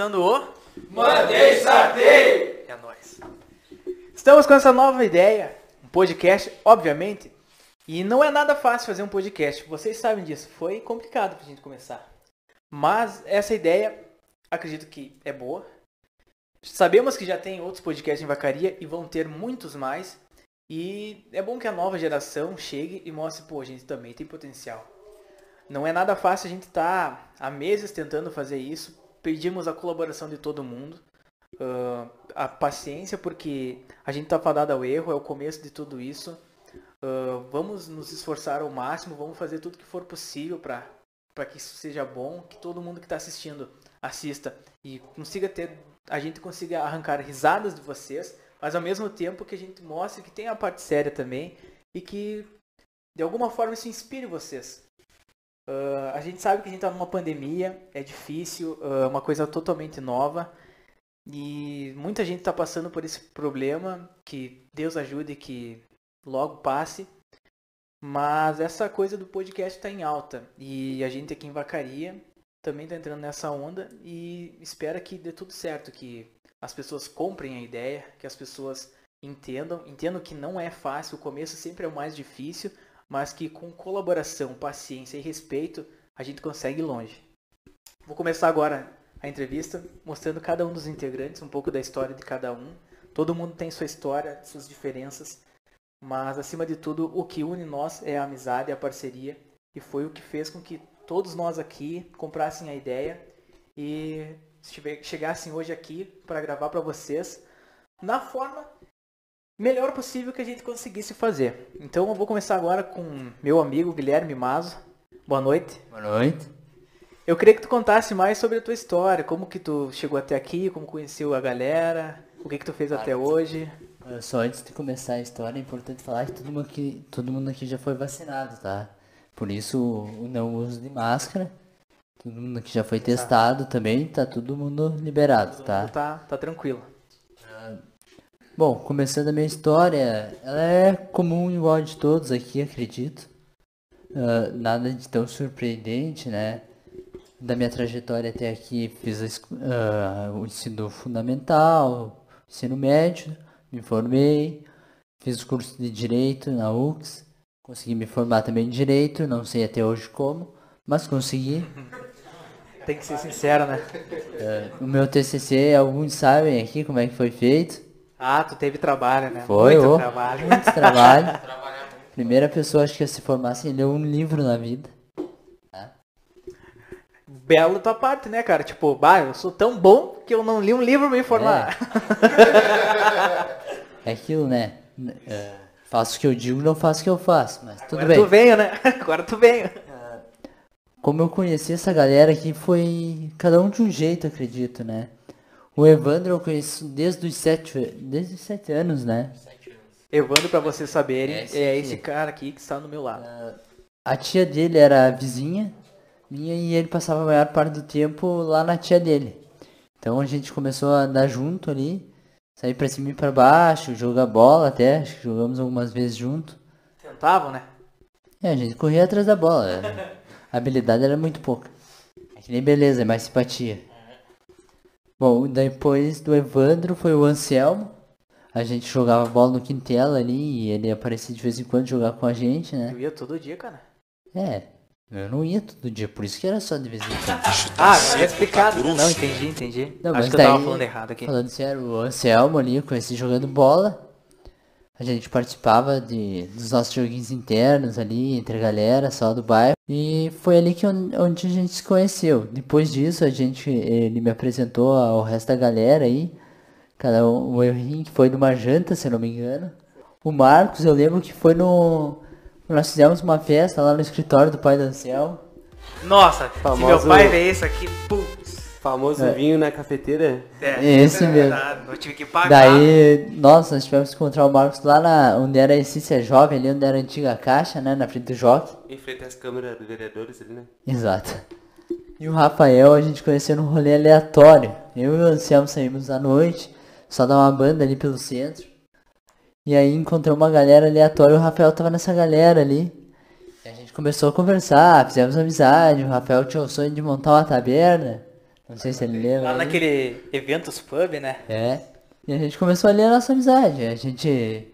começando o Mandei sorteio! É nóis. Estamos com essa nova ideia, um podcast, obviamente. E não é nada fácil fazer um podcast, vocês sabem disso. Foi complicado pra gente começar. Mas essa ideia, acredito que é boa. Sabemos que já tem outros podcasts em Vacaria e vão ter muitos mais. E é bom que a nova geração chegue e mostre, pô, a gente também tem potencial. Não é nada fácil a gente estar tá há meses tentando fazer isso. Pedimos a colaboração de todo mundo. Uh, a paciência, porque a gente está fadado ao erro, é o começo de tudo isso. Uh, vamos nos esforçar ao máximo, vamos fazer tudo que for possível para que isso seja bom, que todo mundo que está assistindo assista e consiga ter, a gente consiga arrancar risadas de vocês, mas ao mesmo tempo que a gente mostre que tem a parte séria também e que de alguma forma isso inspire vocês. Uh, a gente sabe que a gente está numa pandemia, é difícil, é uh, uma coisa totalmente nova e muita gente está passando por esse problema. Que Deus ajude que logo passe. Mas essa coisa do podcast está em alta e a gente aqui em Vacaria também está entrando nessa onda e espera que dê tudo certo, que as pessoas comprem a ideia, que as pessoas entendam, entendam que não é fácil, o começo sempre é o mais difícil, mas que com colaboração, paciência e respeito a gente consegue ir longe. Vou começar agora a entrevista mostrando cada um dos integrantes, um pouco da história de cada um. Todo mundo tem sua história, suas diferenças, mas acima de tudo o que une nós é a amizade, a parceria e foi o que fez com que todos nós aqui comprassem a ideia e chegassem hoje aqui para gravar para vocês na forma melhor possível que a gente conseguisse fazer. Então eu vou começar agora com meu amigo Guilherme Mazo. Boa noite. Boa noite. Eu queria que tu contasse mais sobre a tua história, como que tu chegou até aqui, como conheceu a galera, o que que tu fez até hoje. Só antes de começar a história, é importante falar que todo mundo aqui, todo mundo aqui já foi vacinado, tá? Por isso o não uso de máscara. Todo mundo aqui já foi testado também, tá todo mundo liberado, todo tá? Mundo tá, tá tranquilo. Bom, começando a minha história, ela é comum igual a de todos aqui, acredito. Uh, nada de tão surpreendente, né? Da minha trajetória até aqui, fiz uh, o ensino fundamental, ensino médio, me formei, fiz o curso de Direito na UX, consegui me formar também em Direito, não sei até hoje como, mas consegui. Tem que ser sincero, né? Uh, o meu TCC, alguns sabem aqui como é que foi feito. Ah, tu teve trabalho, né? Foi, muito oh, trabalho. Muito trabalho. Primeira pessoa, acho que a se formar sem ler um livro na vida. Belo da tua parte, né, cara? Tipo, bah, eu sou tão bom que eu não li um livro pra me informar. É, é aquilo, né? É, faço o que eu digo, não faço o que eu faço, mas tudo Agora bem. tu venho, né? Agora tu venho como eu conheci essa galera aqui foi cada um de um jeito, acredito, né? O Evandro eu conheço desde os sete, desde os sete anos, né? Evandro, para vocês saberem, é esse, é esse cara aqui que está no meu lado. Uh, a tia dele era vizinha minha e ele passava a maior parte do tempo lá na tia dele. Então a gente começou a andar junto ali, sair pra cima e pra baixo, jogar bola até, acho que jogamos algumas vezes junto. Tentavam, né? É, a gente corria atrás da bola. A habilidade era muito pouca. É que nem beleza, é mais simpatia. Bom, depois do Evandro foi o Anselmo. A gente jogava bola no quintel ali e ele aparecia de vez em quando jogar com a gente, né? Eu ia todo dia, cara. É, eu não ia todo dia, por isso que era só de vez em quando. ah, é explicado. Não, entendi, entendi. Não, Acho que eu tava falando errado aqui. Falando sério, o Anselmo ali, eu conheci jogando bola. A gente participava de, dos nossos joguinhos internos ali, entre a galera, só do bairro. E foi ali que onde a gente se conheceu. Depois disso, a gente, ele me apresentou ao resto da galera aí. Cada um, o Henrique foi numa janta, se não me engano. O Marcos, eu lembro que foi no... Nós fizemos uma festa lá no escritório do pai do Anselmo. Nossa, Famoso... se meu pai ver isso aqui, putz. Famoso é. vinho na cafeteira? É, esse é mesmo. Eu tive que pagar. Daí, nossa, nós tivemos que encontrar o Marcos lá na, onde era a Essência Jovem, ali onde era a antiga caixa, né? Na frente do Jockey. Em frente às câmeras dos vereadores ali, né? Exato. E o Rafael a gente conheceu num rolê aleatório. Eu e o Anselmo saímos à noite, só dar uma banda ali pelo centro. E aí encontrou uma galera aleatória, o Rafael tava nessa galera ali. gente começou a conversar, fizemos amizade, o Rafael tinha o sonho de montar uma taberna. Não sei se ele lembra. Lá aí. naquele eventos pub, né? É. E a gente começou ali a nossa amizade. A gente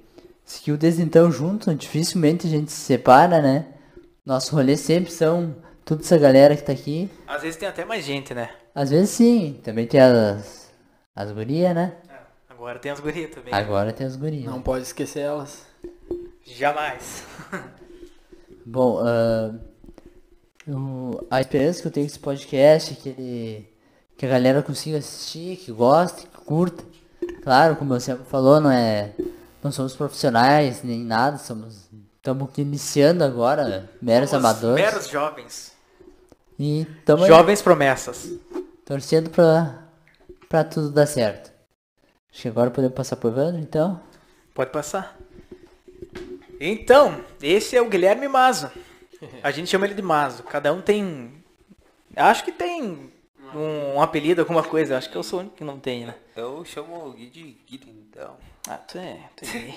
seguiu desde então junto, dificilmente a gente se separa, né? Nosso rolê sempre são toda essa galera que tá aqui. Às vezes tem até mais gente, né? Às vezes sim, também tem as, as gurias, né? Agora tem as gurias também. Agora tem as gurias. Não pode esquecer elas. Jamais. Bom, ah, eu- a esperança que eu tenho com esse podcast é que ele. Que a galera consiga assistir, que goste, que curta. Claro, como você falou, não é. Não somos profissionais nem nada, somos. Estamos iniciando agora, meros Somos amadores. Meros jovens. E Jovens promessas. torcendo pra, pra tudo dar certo. Acho que agora podemos passar pro Evandro, então. Pode passar. Então, esse é o Guilherme Mazo. A gente chama ele de Mazo. Cada um tem. Acho que tem um, um apelido, alguma coisa. Acho que eu sou o único que não tem, né? Eu chamo o Gui de Gui, então. Ah, tu é. Tu é gay.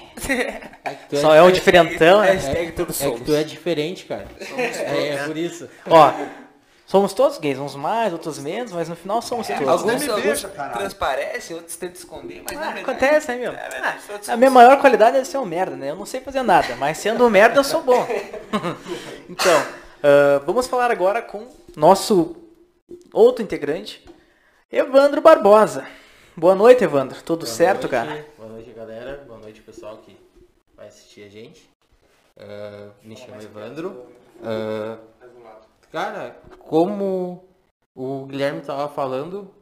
É que tu Só é o diferentão, né? Hashtag tudo É que tu é diferente, cara. É, é por isso. Ó, somos todos gays, uns mais, outros menos, mas no final somos todos. Alguns, né? alguns transparecem, outros tentam esconder, mas Ah, verdade- acontece, né, meu? É verdade, todos A minha maior qualidade é ser um merda, né? Eu não sei fazer nada, mas sendo um merda eu sou bom. então, ah, vamos falar agora com nosso outro integrante, Evandro Barbosa. Boa noite, Evandro. Tudo Boa certo, noite, cara? Boa noite, galera. Boa noite, pessoal que vai assistir a gente. Ah, me chamo Evandro. Ah, cara, como o Guilherme tava falando,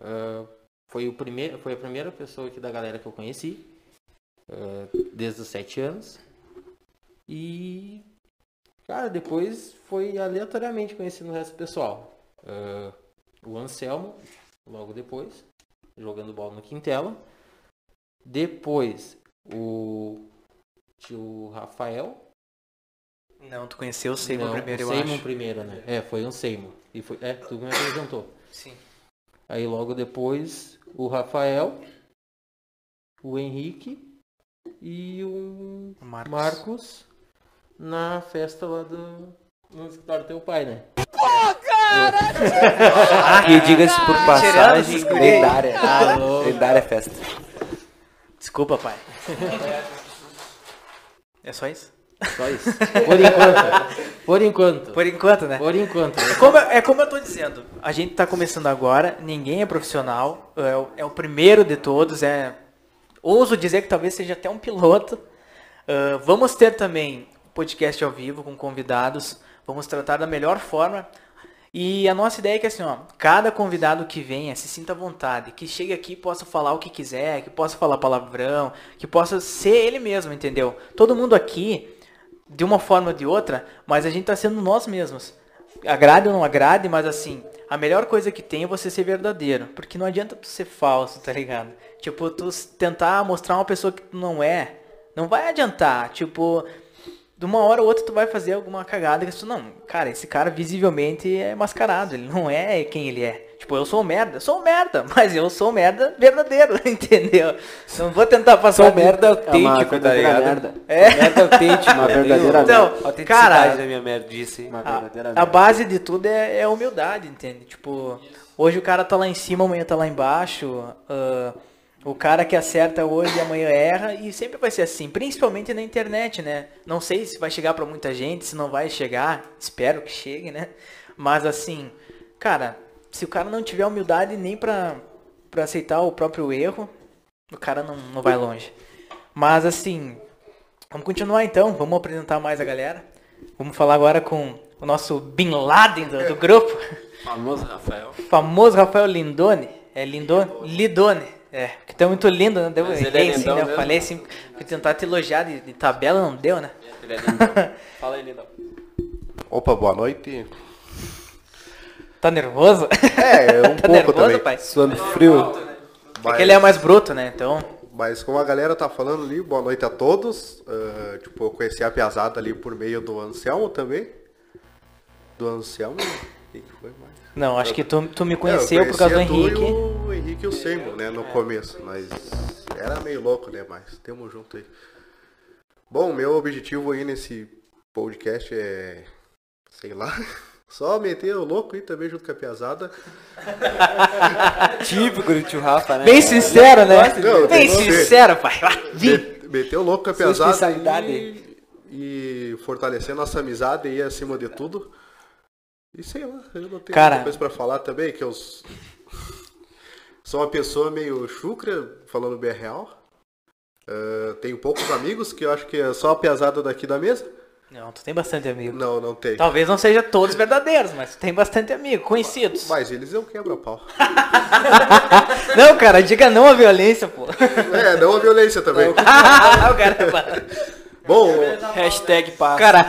ah, foi, o primeiro, foi a primeira pessoa aqui da galera que eu conheci. desde os sete anos. E, cara, depois foi aleatoriamente conhecendo o resto do pessoal. Ah, o Anselmo, logo depois jogando bola no Quintela. Depois o tio Rafael. Não, tu conheceu o Seymour Não, primeiro, o eu Seymour acho. primeiro, né? É, foi um Seymour. E foi, é, tu me apresentou. Sim. Aí logo depois o Rafael, o Henrique e o O Marcos. Marcos na festa lá do no escritório do teu pai, né? E diga-se por passagem, lendária. lendária festa. Desculpa, pai. É só isso? Só isso. Por enquanto. Por enquanto. Por enquanto, né? Por enquanto. É como, é como eu tô dizendo, a gente tá começando agora, ninguém é profissional, é o, é o primeiro de todos, é. Ouso dizer que talvez seja até um piloto. Ah, vamos ter também podcast ao vivo com convidados, vamos tratar da melhor forma. E a nossa ideia é que assim, ó, cada convidado que venha se sinta à vontade, que chegue aqui possa falar o que quiser, que possa falar palavrão, que possa ser ele mesmo, entendeu? Todo mundo aqui, de uma forma ou de outra, mas a gente tá sendo nós mesmos. Agrade ou não agrade, mas assim, a melhor coisa que tem é você ser verdadeiro. Porque não adianta tu ser falso, tá ligado? Tipo, tu tentar mostrar uma pessoa que tu não é, não vai adiantar. Tipo, de uma hora ou outra tu vai fazer alguma cagada que tu não, cara, esse cara visivelmente é mascarado, ele não é quem ele é. Tipo, eu sou um merda, sou um merda, mas eu sou um merda verdadeiro, entendeu? Não vou tentar passar Sou de- merda É autêntico, tá verdadeira ligado? merda. É. Merda autêntica. Uma verdadeira Então, autenticidade cara, da minha merdice. Uma a, verdadeira a merda. base de tudo é, é humildade, entende? Tipo, hoje o cara tá lá em cima, amanhã tá lá embaixo. ah, o cara que acerta hoje, amanhã erra. E sempre vai ser assim, principalmente na internet, né? Não sei se vai chegar pra muita gente, se não vai chegar. Espero que chegue, né? Mas assim, cara, se o cara não tiver humildade nem pra, pra aceitar o próprio erro, o cara não, não vai longe. Mas assim, vamos continuar então, vamos apresentar mais a galera. Vamos falar agora com o nosso Bin Laden do, do grupo, Famoso Rafael. famoso Rafael Lindone. É Lindone? Lidone. É, que tá muito lindo, né? Deu Mas ele é assim, né? Eu falei assim, fui tentar te elogiar de, de tabela, não deu, né? Ele é lindo. Fala aí, lindão. Opa, boa noite. Tá nervoso? É, um tá pouco nervoso, também. pai? Suando frio. É que ele é mais bruto, né? Então, Mas como a galera tá falando ali, boa noite a todos. Ah, tipo, eu conheci a Piazada ali por meio do Anselmo também. Do Anselmo. O que que foi mais? Não, acho que tu, tu me É, eu conheceu por causa do Henrique. O Henrique e o Seymour, né, no começo. Mas era meio louco, né? Mas tamo junto aí. Bom, meu objetivo aí nesse podcast é sei lá. Só meter o louco aí também junto com a piazada. Típico do tio Rafa, né? Bem sincero, né? Não, Bem sincero, pai. Vim. Meter o louco com a piazada e, e fortalecer nossa amizade aí acima de tudo. E sei lá, eu não tenho Cara. coisa pra falar também, que eu sou uma pessoa meio chucra, falando bem real. Ah, tenho poucos amigos, que eu acho que é só a piazada daqui da mesa. Não, tu tem bastante amigo. Não, não tem. Talvez não seja todos verdadeiros, mas tu tem bastante amigo, conhecidos. Mas eles eu quebro a pau. Não, cara, diga não à violência, pô. É, não a violência também. o cara, Bom, Hashtag passa. cara,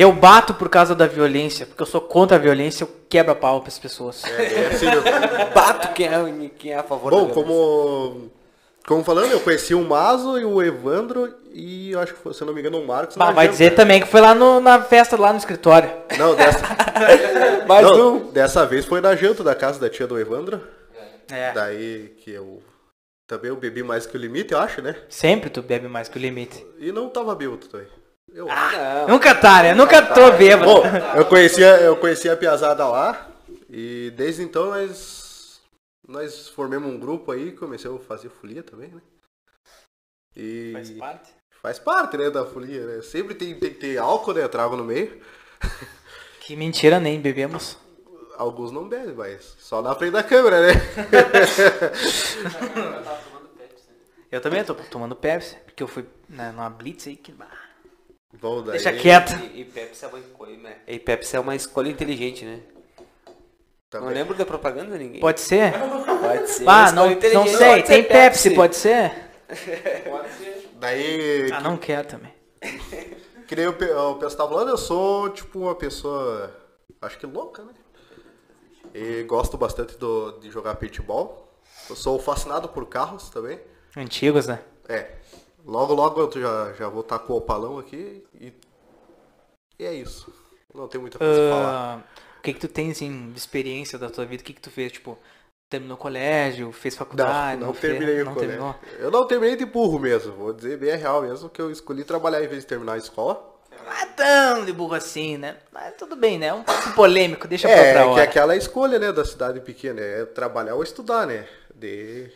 eu bato por causa da violência, porque eu sou contra a violência, eu quebro a pau pras pessoas. é assim, eu- bato quem é, quem é a favor Bom, da como, como falando, eu conheci o Mazo e o Evandro e acho que, foi, se eu não me engano, o Marcos. Mas vai dizer também que foi lá no- na festa, lá no escritório. Não, dessa, Mais não, um. dessa vez foi na janta da casa da tia do Evandro. É. Daí que eu também eu bebi mais que o limite, eu acho, né? Sempre tu bebe mais que o limite. E não tava bêbado também. Eu Não. Nunca tá, né? Nunca tô bêbado. Bom, eu conhecia, eu conhecia a piazada lá e desde então nós nós formamos um grupo aí, começamos a fazer folia também, né? E Faz parte. faz parte, né, da folia, né? Sempre tem, tem que ter álcool, né, trago no meio. Que mentira, nem bebemos. Alguns não bebem, mas só na frente da câmera, né? Eu também tô tomando Pepsi, porque eu fui né, numa blitz aí que... bah, Bom, daí, Deixa quieto. E, e Pepsi é uma escolha, né? E Pepsi é uma escolha inteligente, né? Não também. lembro da propaganda de ninguém. Pode ser? Pode ser. Ah, uma não, escolha não inteligente. sei. Pode ser Tem Pepsi, pode ser? Daí, Ah, não quero também. que nem o Pe- o Pedro tava falando, eu sou, tipo, uma pessoa, acho que louca, né? E gosto bastante do, de jogar paintball. Eu sou fascinado por carros também. Antigos, né? É. Logo, logo eu já, já vou estar com o opalão aqui e... E é isso. Não tem muita coisa pra falar. Ah, o que que tu tem, assim, de experiência da tua vida? O que que tu fez? Tipo, terminou colégio, fez Não, faculdade? não fez- terminei o não colégio. terminou? Eu não terminei de burro mesmo, vou dizer bem real mesmo, que eu escolhi trabalhar em vez de terminar a escola. Não é tão de burro assim, né? Mas tudo bem, né? É um pouco polêmico, deixa pra É, outra que é hora. aquela escolha, né, da cidade pequena, é trabalhar ou estudar, né? De...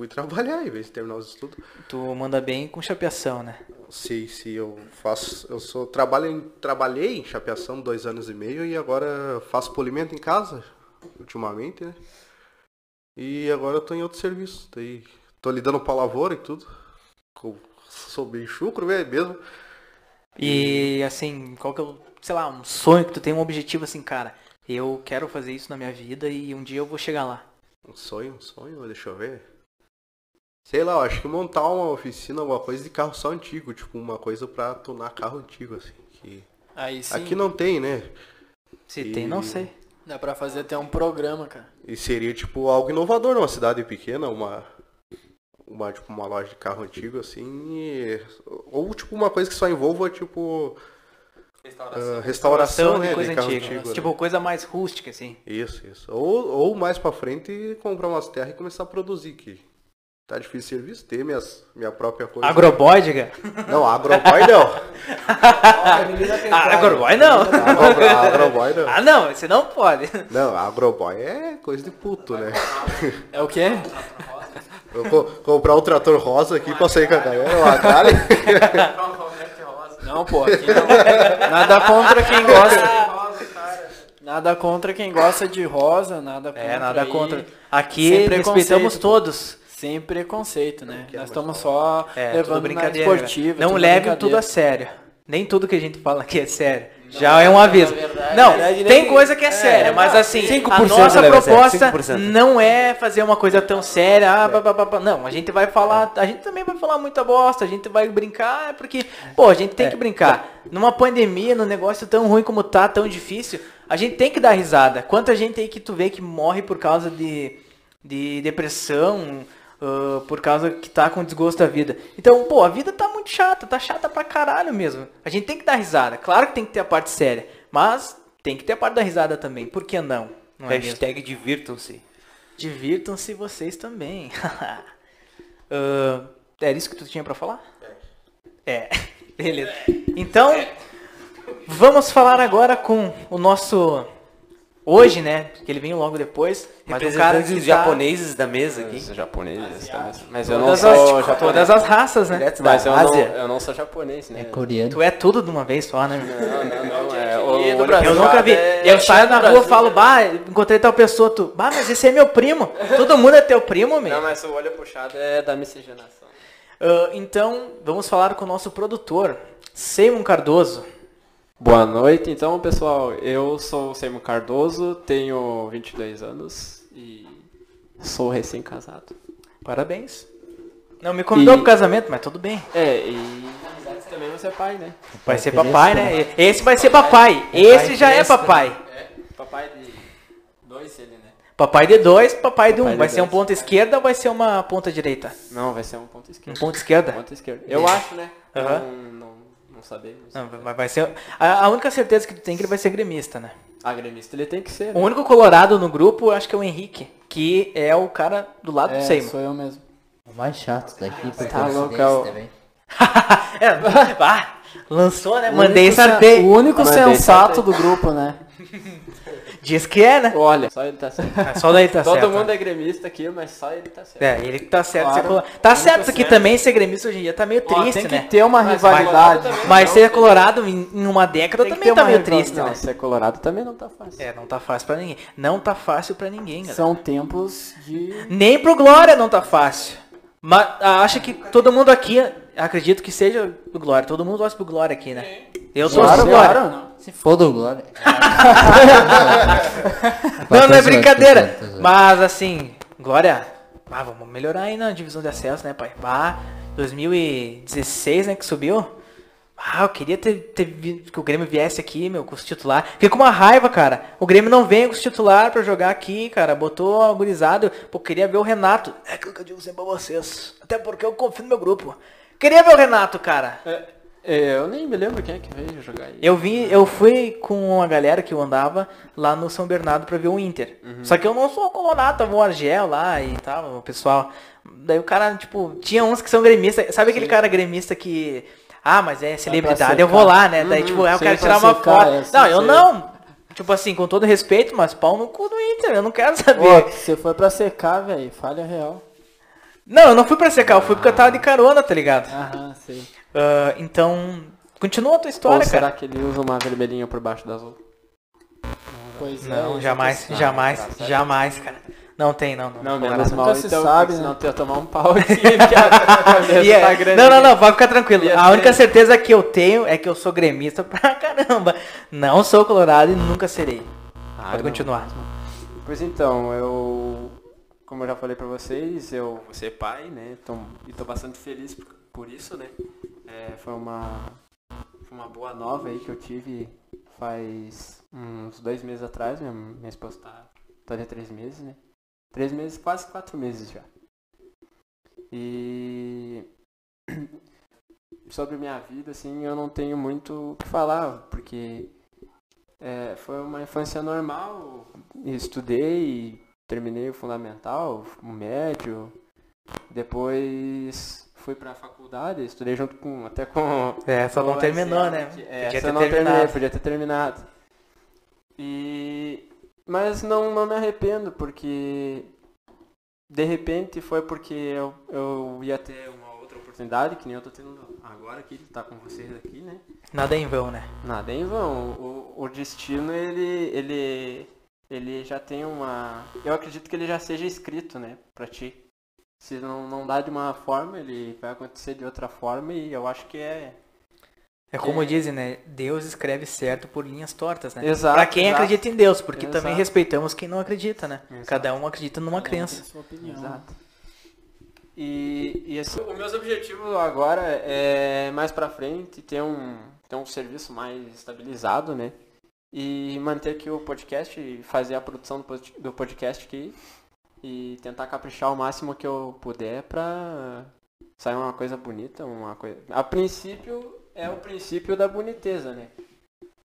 Fui trabalhar em vez de terminar os estudos. Tu manda bem com chapeação, né? Se, se eu faço, eu sou, trabalho trabalhei em chapeação dois anos e meio e agora faço polimento em casa, ultimamente, né? E agora eu tô em outro serviço, daí tô lidando com a lavoura e tudo. Sou bem chucro, né, mesmo. E assim, qual que é o, sei lá, um sonho que tu tem, um objetivo assim, cara, eu quero fazer isso na minha vida e um dia eu vou chegar lá. Um sonho, um sonho, deixa eu ver. Sei lá, eu acho que montar uma oficina, alguma coisa de carro só antigo, tipo uma coisa pra tunar carro antigo, assim. Que... Aí sim, Aqui não tem, né? Se E- tem, não sei. dá pra fazer até um programa, cara. E seria tipo algo inovador numa cidade pequena, uma. Uma, tipo, uma loja de carro antigo, assim. e- Ou tipo uma coisa que só envolva, tipo. ah, restauração, né? de coisa de antiga. antigo. né? Tipo, coisa mais rústica, assim. Isso, isso. Ou, ou mais pra frente comprar umas terras e começar a produzir, que tá difícil de serviço, ter minhas, minha própria coisa. Agroboy, diga. Não, agroboy não. Ah, agroboy não. Agro, agroboy não. Ah, não, você não pode. Não, agroboy é coisa de puto, né? É o quê? Eu vou comprar um trator rosa aqui pra sair com a galera, uma cara. Não, pô, aqui não. Nada contra quem gosta. Nada contra quem gosta de rosa, nada contra. É, nada aí. contra. Aqui respeitamos todos. Sem preconceito, né? Nós estamos só É, levando na brincadeira. esportiva. não tudo leve tudo a sério. Nem tudo que a gente fala aqui é sério. Já é um aviso. verdade, não, verdade, tem nem- coisa que é séria, mas assim, 5% a nossa proposta 5%. não é fazer uma coisa tão séria. Ah, pá. Não, a gente vai falar, a gente também vai falar muita bosta, a gente vai brincar, é porque, pô, a gente tem que brincar. Numa pandemia, num negócio tão ruim como tá, tão difícil, a gente tem que dar risada. Quanta gente aí que tu vê que morre por causa de, de depressão, ah, por causa que tá com desgosto da vida. Então, pô, a vida tá muito chata, tá chata pra caralho mesmo. A gente tem que dar risada. Claro que tem que ter a parte séria, mas tem que ter a parte da risada também. Por que não? Não é? Hashtag divirtam-se. Divirtam-se vocês também. Ah, era isso que tu tinha pra falar? É. Beleza. Então, Vamos falar agora com o nosso. Hoje, né? Porque ele veio logo depois. Mas o cara que dos tá- japoneses da mesa aqui. Os japoneses, tá? mas eu não sou as, japonês. todas as raças, né? Direto da Mas eu não, eu não sou japonês, né? É coreano. Tu é tudo de uma vez só, né? Não, não, não. É, o, do Brasil. Eu nunca vi. é- Eu saio na rua e falo, bah, encontrei tal pessoa, tu, bah, mas esse é meu primo. Todo mundo é teu primo, meu. Não, mas o olho puxado é da miscigenação. Ah, então, vamos falar com o nosso produtor, Seymour Cardoso. Boa noite, então, pessoal. Eu sou o Seymour Cardoso, tenho 22 anos e sou recém-casado. Parabéns. Não me convidou E- pro casamento, mas tudo bem. É, e também você é pai, né? Vai ser papai, né? Esse vai ser papai. Esse já é papai. Papai de dois, ele, né? Papai de dois, papai de um. Vai ser um ponta esquerda ou vai ser uma ponta direita? Não, vai ser um ponto Um esquerdo. ponto esquerda? Ponto esquerdo. Eu acho, né? Aham. Não, sabemos. Não, vai vai ser. A, a única certeza que tu tem é que ele vai ser gremista, né? A gremista ele tem que ser. O único colorado no grupo, eu acho que é o Henrique, que é o cara do lado do É, Seymour. sou eu mesmo. O mais chato daqui, por Tá louco, é o- também. é, ah, lançou, né? O Mandei único sen- sartei. O único sensato do grupo, né? Diz que é, né? Olha, só ele tá certo. Ah, Só daí tá Todo certo. mundo é gremista aqui, mas só ele tá certo. É, ele que tá certo. Claro. colo- Tá certo isso aqui certo. também, ser gremista hoje em dia tá meio Ó, triste, tem que né? ter uma Mas rivalidade. vai- Mas ser colorado em, em uma década Tem que também tá meio triste, Não, né? ser colorado também não tá fácil. É, não tá fácil pra ninguém. Não tá fácil pra ninguém, galera. São tempos de. Nem pro Glória não tá fácil. Mas ah, acha que todo mundo aqui, acredito que seja do Glória. Todo mundo gosta pro Glória aqui, né? Eu sou Claro, do Glória. claro. Se foda o Glória. Não, não é brincadeira. Mas assim, Glória, ah, vamos melhorar aí na divisão de acesso, né, pai? Ah, 2016, né, que subiu. Ah, eu queria ter, ter que o Grêmio viesse aqui, meu, com os titular. Fiquei com uma raiva, cara. O Grêmio não vem com os titular pra jogar aqui, cara. Botou agorizado. Pô, queria ver o Renato. É aquilo que eu digo sempre pra vocês. Até porque eu confio no meu grupo. Queria ver o Renato, cara. É, eu nem me lembro quem é que veio jogar aí. Eu vi, eu fui com uma galera que eu andava lá no São Bernardo pra ver o Inter. Só que eu não sou colorado, tava o Argel lá e tal, o pessoal. Daí o cara, tipo, tinha uns que são gremistas. Sabe aquele cara gremista que. Ah, mas é celebridade, eu vou lá, né? Daí, Uhum, tipo, eu sim, quero tirar uma secar, foto. é, sim, não, eu sim. não. Tipo assim, com todo respeito, mas pau no cu do Inter, eu não quero Ô, saber. você foi pra secar, velho. Falha real. Não, eu não fui pra secar, eu fui porque eu tava de carona, tá ligado? Aham, sei. Ah, então, continua a tua Ou história, será cara. que ele usa uma vermelhinha por baixo da azul? Pois é. Não, já jamais, se- jamais, tá jamais, cara. Não tem, não. Não, Não, menos nunca mal, se então, sabe, porque senão né? tu ia tomar um pau aqui, que a cabeça E é- tá grande. Não, não, não, pode ficar tranquilo. Ia A ser- única certeza que eu tenho é que eu sou gremista pra caramba. Não sou colorado e nunca serei. Ah, Pode não. continuar. Pois então, eu. Como eu já falei pra vocês, eu vou ser pai, né? Tô, e tô bastante feliz por, por isso, né? É, foi uma. Foi uma boa nova aí que eu tive faz uns dois meses atrás. Minha, minha esposa tá, tá de três meses, né? Três meses, quase quatro meses já. E sobre minha vida, assim, eu não tenho muito o que falar, porque é, foi uma infância normal. Estudei, terminei o fundamental, o médio. Depois fui pra faculdade, estudei junto com até com É, só não terminou, né? É, Podia essa não terminei, terminado. podia ter terminado. E mas não, não me arrependo porque de repente foi porque eu, eu ia ter uma outra oportunidade, que nem eu tô tendo agora aqui, estar com vocês aqui, né? Nada em vão, né? Nada em vão. O, o destino, ele, ele, ele já tem uma... Eu acredito que ele já seja escrito, né, pra ti. Se não, não dá de uma forma, ele vai acontecer de outra forma e eu acho que é... É como É. dizem, né? Deus escreve certo por linhas tortas, né? Exato, pra quem exato. acredita em Deus, porque Exato. também respeitamos quem não acredita, né? Exato. Cada um acredita numa um crença. sua opinião. Exato. E, e assim, os meus objetivos agora é mais pra frente ter um, ter um serviço mais estabilizado, né? E manter aqui o podcast, fazer a produção do pod- do podcast aqui e tentar caprichar o máximo que eu puder pra sair uma coisa bonita, uma coisa. A princípio é o princípio da boniteza, né?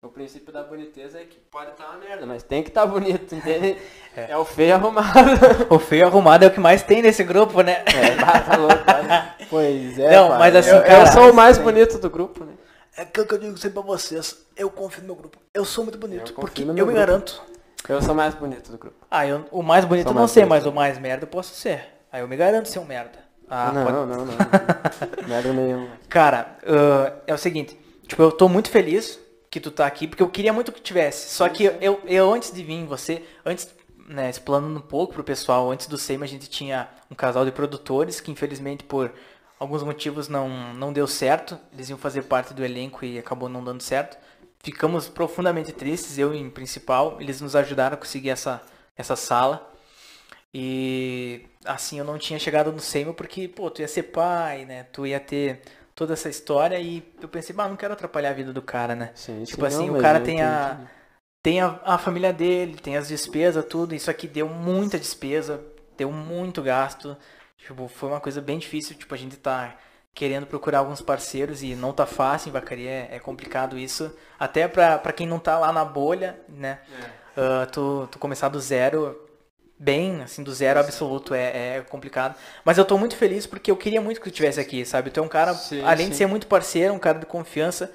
O princípio da boniteza é que pode estar uma merda, mas tem que estar bonito, entende? É, o feio arrumado. O feio arrumado é o que mais tem nesse grupo, né? É, tá, tá louco, tá? Pois é. Não, pai. mas assim, Eu, eu cara, sou o mais bonito do grupo, né? É aquilo que eu digo sempre pra vocês. Eu confio no meu grupo. Eu sou muito bonito, Eu porque eu me grupo. garanto. Eu sou mais bonito do grupo. Ah, eu, o mais bonito eu não mais sei, bonito. mas o mais merda eu posso ser. Aí eu me garanto ser um merda. Ah, não, pode- não, não, não. Merda nenhuma. Cara, ah, é o seguinte, tipo, eu tô muito feliz que tu tá aqui, porque eu queria muito que tivesse. Só que eu, eu antes de vir você, antes, né, explanando um pouco pro pessoal, antes do SEMA a gente tinha um casal de produtores que infelizmente por alguns motivos não, não deu certo. Eles iam fazer parte do elenco e acabou não dando certo. Ficamos profundamente tristes, eu em principal. Eles nos ajudaram a conseguir essa, essa sala. E assim, eu não tinha chegado no SEMA porque, pô, tu ia ser pai, né? Tu ia ter toda essa história e eu pensei, bah, não quero atrapalhar a vida do cara, né? Sim, Tipo sim, assim, não, o cara tem a, tem a, a família dele, tem as despesas, tudo. Isso aqui deu muita despesa, deu muito gasto. Tipo, foi uma coisa bem difícil. Tipo, a gente tá querendo procurar alguns parceiros e não tá fácil, em Vacaria é, é complicado isso. Até pra, pra quem não tá lá na bolha, né? Ah, tu, tu começar do zero, bem, assim, do zero absoluto é, é complicado. Mas eu tô muito feliz porque eu queria muito que tu estivesse aqui, sabe? Tu é um cara, Sim, além de sim. ser muito parceiro, um cara de confiança.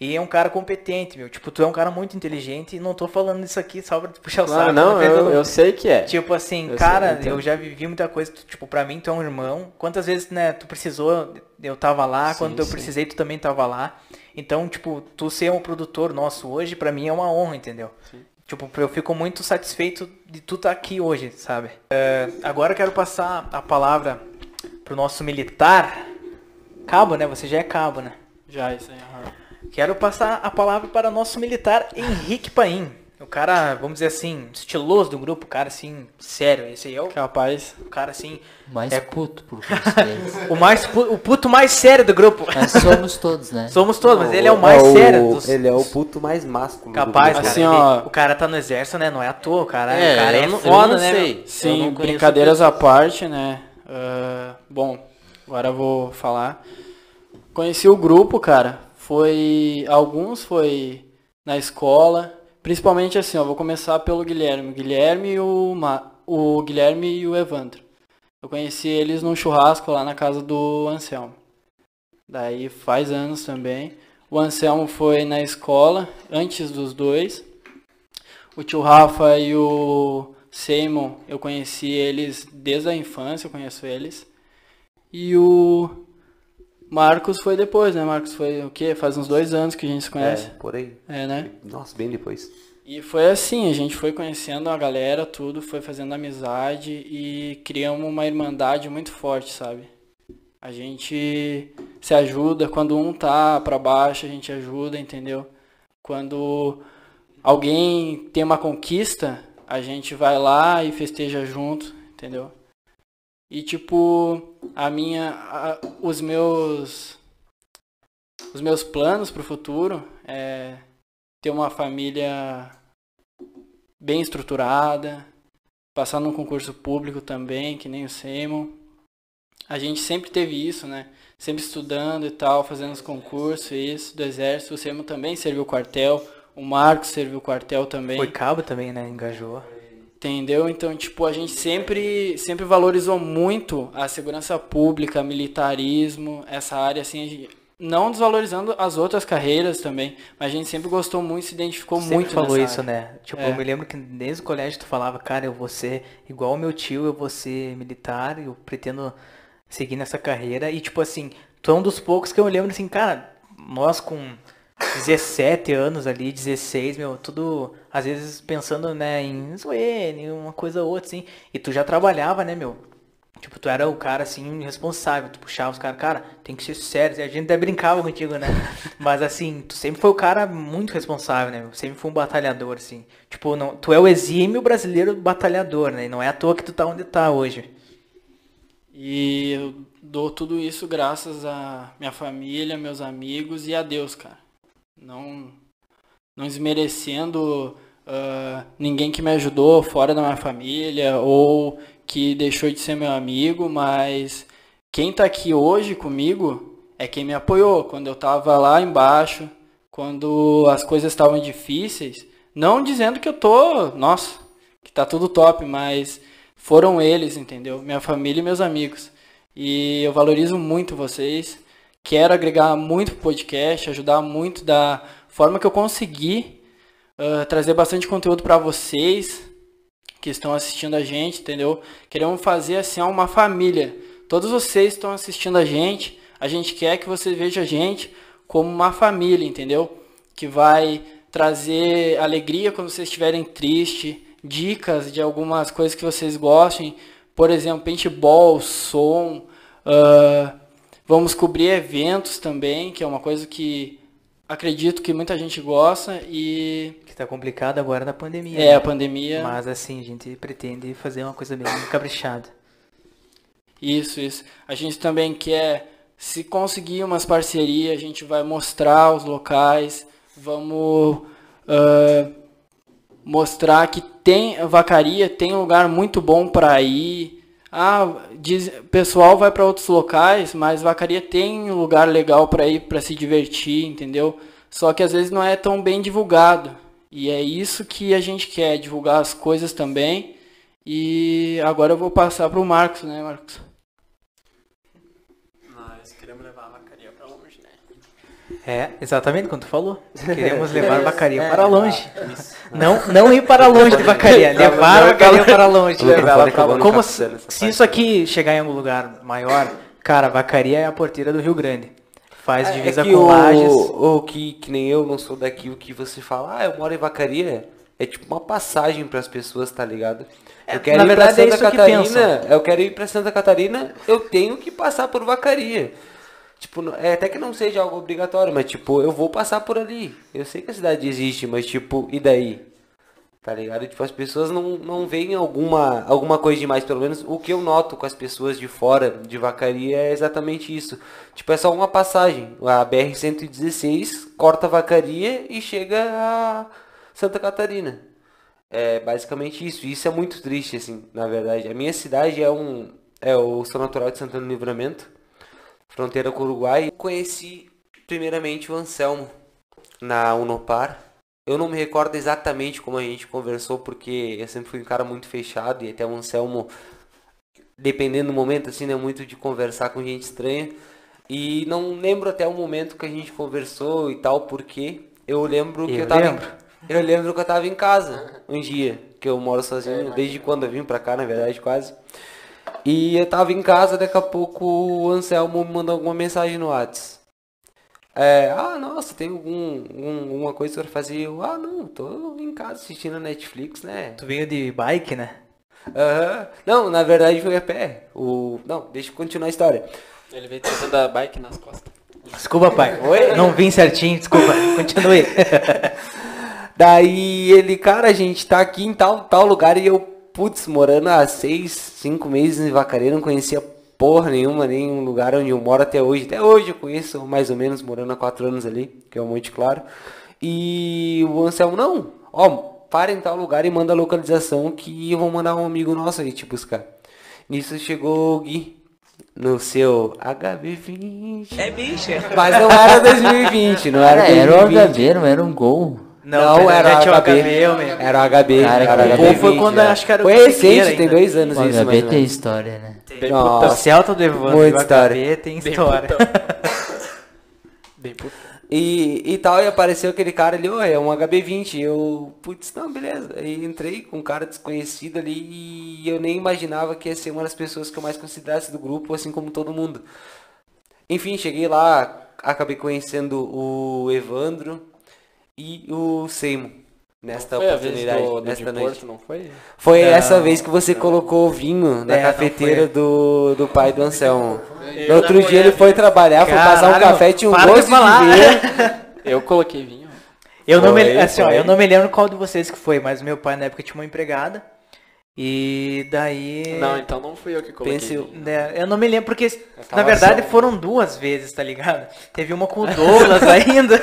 E é um cara competente, meu. Tipo, tu é um cara muito inteligente e não tô falando isso aqui só pra puxar o Claro, saco. não, eu, eu sei que é. Tipo assim, Eu sei, cara, eu entendo. eu já vivi muita coisa. tu- Tipo, pra mim tu é um irmão. Quantas vezes, né, tu precisou, eu tava lá. Sim, Quando eu sim. precisei, tu também tava lá. Então, tipo, tu ser um produtor nosso hoje, pra mim é uma honra, entendeu? Tipo, eu fico muito satisfeito de tu estar aqui hoje, sabe? É, agora eu quero passar a palavra pro nosso militar. Cabo, né? Você já é cabo, né? Já, isso aí. Quero passar a palavra para nosso militar Henrique Paim. O cara, vamos dizer assim, estiloso do grupo, o cara assim, sério. Esse aí é o, Capaz. o cara assim, Mais É- puto, por o mais pu- o puto mais sério do grupo. Mas somos todos, né? Somos todos, mas ele é o mais sério dos Ele é o puto mais másculo. do capaz, cara. Assim, Ele- ó. o cara tá no exército, né? Não é à toa, o cara É, o cara eu é não- eu foda, não né? sei. Sim, Eu não conheço brincadeiras à parte, né? Ah, bom, agora eu vou falar. Conheci o grupo, cara. Foi. Alguns foi na escola. Principalmente assim, ó, vou começar pelo Guilherme. O Guilherme e o, Ma... o Guilherme e o Evandro. Eu conheci eles num churrasco lá na casa do Anselmo. Daí faz anos também. O Anselmo foi na escola, antes dos dois. O tio Rafa e o Seymour, eu conheci eles desde a infância, eu conheço eles. E o Marcos foi depois, né? Marcos foi o quê? Faz uns dois anos que a gente se É, conhece. por aí. É, né? Nossa, bem depois. E foi assim, a gente foi conhecendo a galera, tudo, foi fazendo amizade e criamos uma irmandade muito forte, sabe? A gente se ajuda, quando um tá pra baixo, a gente ajuda, entendeu? Quando alguém tem uma conquista, a gente vai lá e festeja junto, entendeu? E tipo, a minha a- os meus os meus planos pro futuro é ter uma família bem estruturada, passar num concurso público também, que nem o Seymour. A gente sempre teve isso, né? Sempre estudando e tal, fazendo os concursos, isso, do exército. O Seymour também serviu quartel, o Marcos serviu quartel também. Foi cabo também, né? Engajou. Entendeu? Então, tipo, a gente sempre, sempre valorizou muito a segurança pública, militarismo, essa área, assim, a gente- não desvalorizando as outras carreiras também, mas a gente sempre gostou muito, se identificou Sempre muito falou isso, área. né? Tipo, É. eu me lembro que desde o colégio tu falava, cara, eu vou ser igual o meu tio, eu vou ser militar, eu pretendo seguir nessa carreira. E tipo assim, tu é um dos poucos que eu lembro assim, cara, nós com 17 anos ali, 16, meu, tudo, às vezes pensando, né, em zoeira, uma coisa ou outra, assim. E tu já trabalhava, né, meu? Tipo, tu era o cara, assim, responsável. Tu puxava os caras, cara, tem que ser sério. A gente até brincava contigo, né? Mas, assim, tu sempre foi o cara muito responsável, né? meu? Sempre foi um batalhador, assim. Tipo, não, tu é o exímio brasileiro batalhador, né? E não é à toa que tu tá onde tá hoje. E eu dou tudo isso graças a minha família, meus amigos e a Deus, cara. Não, não desmerecendo ah, ninguém que me ajudou fora da minha família ou que deixou de ser meu amigo, mas quem tá aqui hoje comigo é quem me apoiou quando eu tava lá embaixo, quando as coisas estavam difíceis. Não dizendo que eu tô, nossa, que tá tudo top, mas foram eles, entendeu? Minha família e meus amigos. E eu valorizo muito vocês. Quero agregar muito pro podcast, ajudar muito da forma que eu conseguir, uh, trazer bastante conteúdo para vocês que estão assistindo a gente, entendeu? Queremos fazer assim uma família. Todos vocês estão assistindo a gente, a gente quer que você veja a gente como uma família, entendeu? Que vai trazer alegria quando vocês estiverem tristes, dicas de algumas coisas que vocês gostem, por exemplo, paintball, som, uh, vamos cobrir eventos também, que é uma coisa que acredito que muita gente gosta e Que tá complicado agora na pandemia. é né? a pandemia. Mas assim, a gente pretende fazer uma coisa bem caprichada. Isso, isso. A gente também quer, se conseguir umas parcerias, a gente vai mostrar os locais, vamos ah, mostrar que tem vacaria, tem um lugar muito bom para ir. Ah, diz, pessoal vai para outros locais, mas vacaria tem um lugar legal para ir para se divertir, entendeu? Só que às vezes não é tão bem divulgado. E é isso que a gente quer, divulgar as coisas também. E agora eu vou passar pro Marcos, né, Marcos? Nós queremos levar a vacaria pra longe, né? É, exatamente como tu falou. Queremos levar vacaria para longe. Não, não ir para longe de vacaria, levar a vacaria para longe. Como se, se isso aqui chegar em algum lugar maior, cara, a vacaria é a porteira do Rio Grande. Faz divisa é que com o, Lages. o que, que nem eu não sou daqui, o que você fala, ah, eu moro em Vacaria, é tipo uma passagem para as pessoas, tá ligado? Eu quero na ir verdade, pra é Santa isso que Catarina, eu quero ir para Santa Catarina, eu tenho que passar por Vacaria. Tipo, é até que não seja algo obrigatório, mas tipo, eu vou passar por ali. Eu sei que a cidade existe, mas tipo, e daí? Tá ligado? Tipo, as pessoas não, não veem alguma, alguma coisa demais. Pelo menos o que eu noto com as pessoas de fora de Vacaria é exatamente isso. Tipo, é só uma passagem. A BR-116 corta Vacaria e chega a Santa Catarina. É basicamente isso. Isso é muito triste, assim, na verdade. A minha cidade é um. É o São Natural de Santana do Livramento, fronteira com o Uruguai. Conheci primeiramente o Anselmo na Unopar. Eu não me recordo exatamente como a gente conversou, porque eu sempre fui um cara muito fechado e até o Anselmo, dependendo do momento, assim, né, muito de conversar com gente estranha. E não lembro até o momento que a gente conversou e tal, porque eu lembro que eu, Eu tava lembro. Em, eu lembro que eu tava em casa um dia, que eu moro sozinho, desde quando eu vim pra cá, na verdade, quase. E eu tava em casa, daqui a pouco o Anselmo me mandou alguma mensagem no Whats. É, ah, nossa, tem algum, algum- alguma coisa pra fazer? Eu, ah, não, tô em casa assistindo a Netflix, né? Tu veio de bike, né? Aham. Não, na verdade foi a pé. O... Não, deixa eu continuar a história. Ele veio trazendo a bike nas costas. Desculpa, pai. Não vim certinho, desculpa. Continue. Daí ele, cara, a gente tá aqui em tal, tal lugar e eu, putz, morando há seis, cinco meses em Vacaria, não conhecia porra nenhuma, nem um lugar onde eu moro até hoje. Até hoje eu conheço mais ou menos, morando há quatro anos ali, que é o Monte Claro. E o Anselmo, não, ó, para em tal lugar e manda a localização que eu vou mandar um amigo nosso aí te buscar. Nisso chegou o Gui. No seu HB20. É bicho. Mas não era 2020, não era Cara, era o 2020. HB, não era um gol. Não, pera, era tinha o o HB. HB, meu. Era o HB. Cara, era o HB foi quando acho que era o Foi recente, tem dois anos O isso, mais HB ou tem história, né? O Nossa, Celta do Evandro Muita e o história. HB tem história. Bem puto. E, e tal, e apareceu aquele cara ali, ó, é um HB20. Eu, putz, não, beleza. Aí entrei com um cara desconhecido ali e eu nem imaginava que ia ser uma das pessoas que eu mais considerasse do grupo, assim como todo mundo. Enfim, cheguei lá, acabei conhecendo o Evandro e o Seimo nesta Foi oportunidade, do, do nesta noite. Porto, não foi? Foi Não. essa vez que você colocou o vinho na É, não cafeteira foi. do, do pai do Anselmo. No outro dia ele foi trabalhar, foi passar um Caralho, café, tinha um gosto de, ver. Eu coloquei vinho. Eu não, me, Foi, assim, ó, foi. eu não me lembro qual de vocês que foi, mas meu pai na época tinha uma empregada. E daí. Não, então não fui eu que coloquei Pense- né, Eu não me lembro porque, na tava verdade, só- foram duas vezes, tá ligado? Teve uma com o Douglas ainda,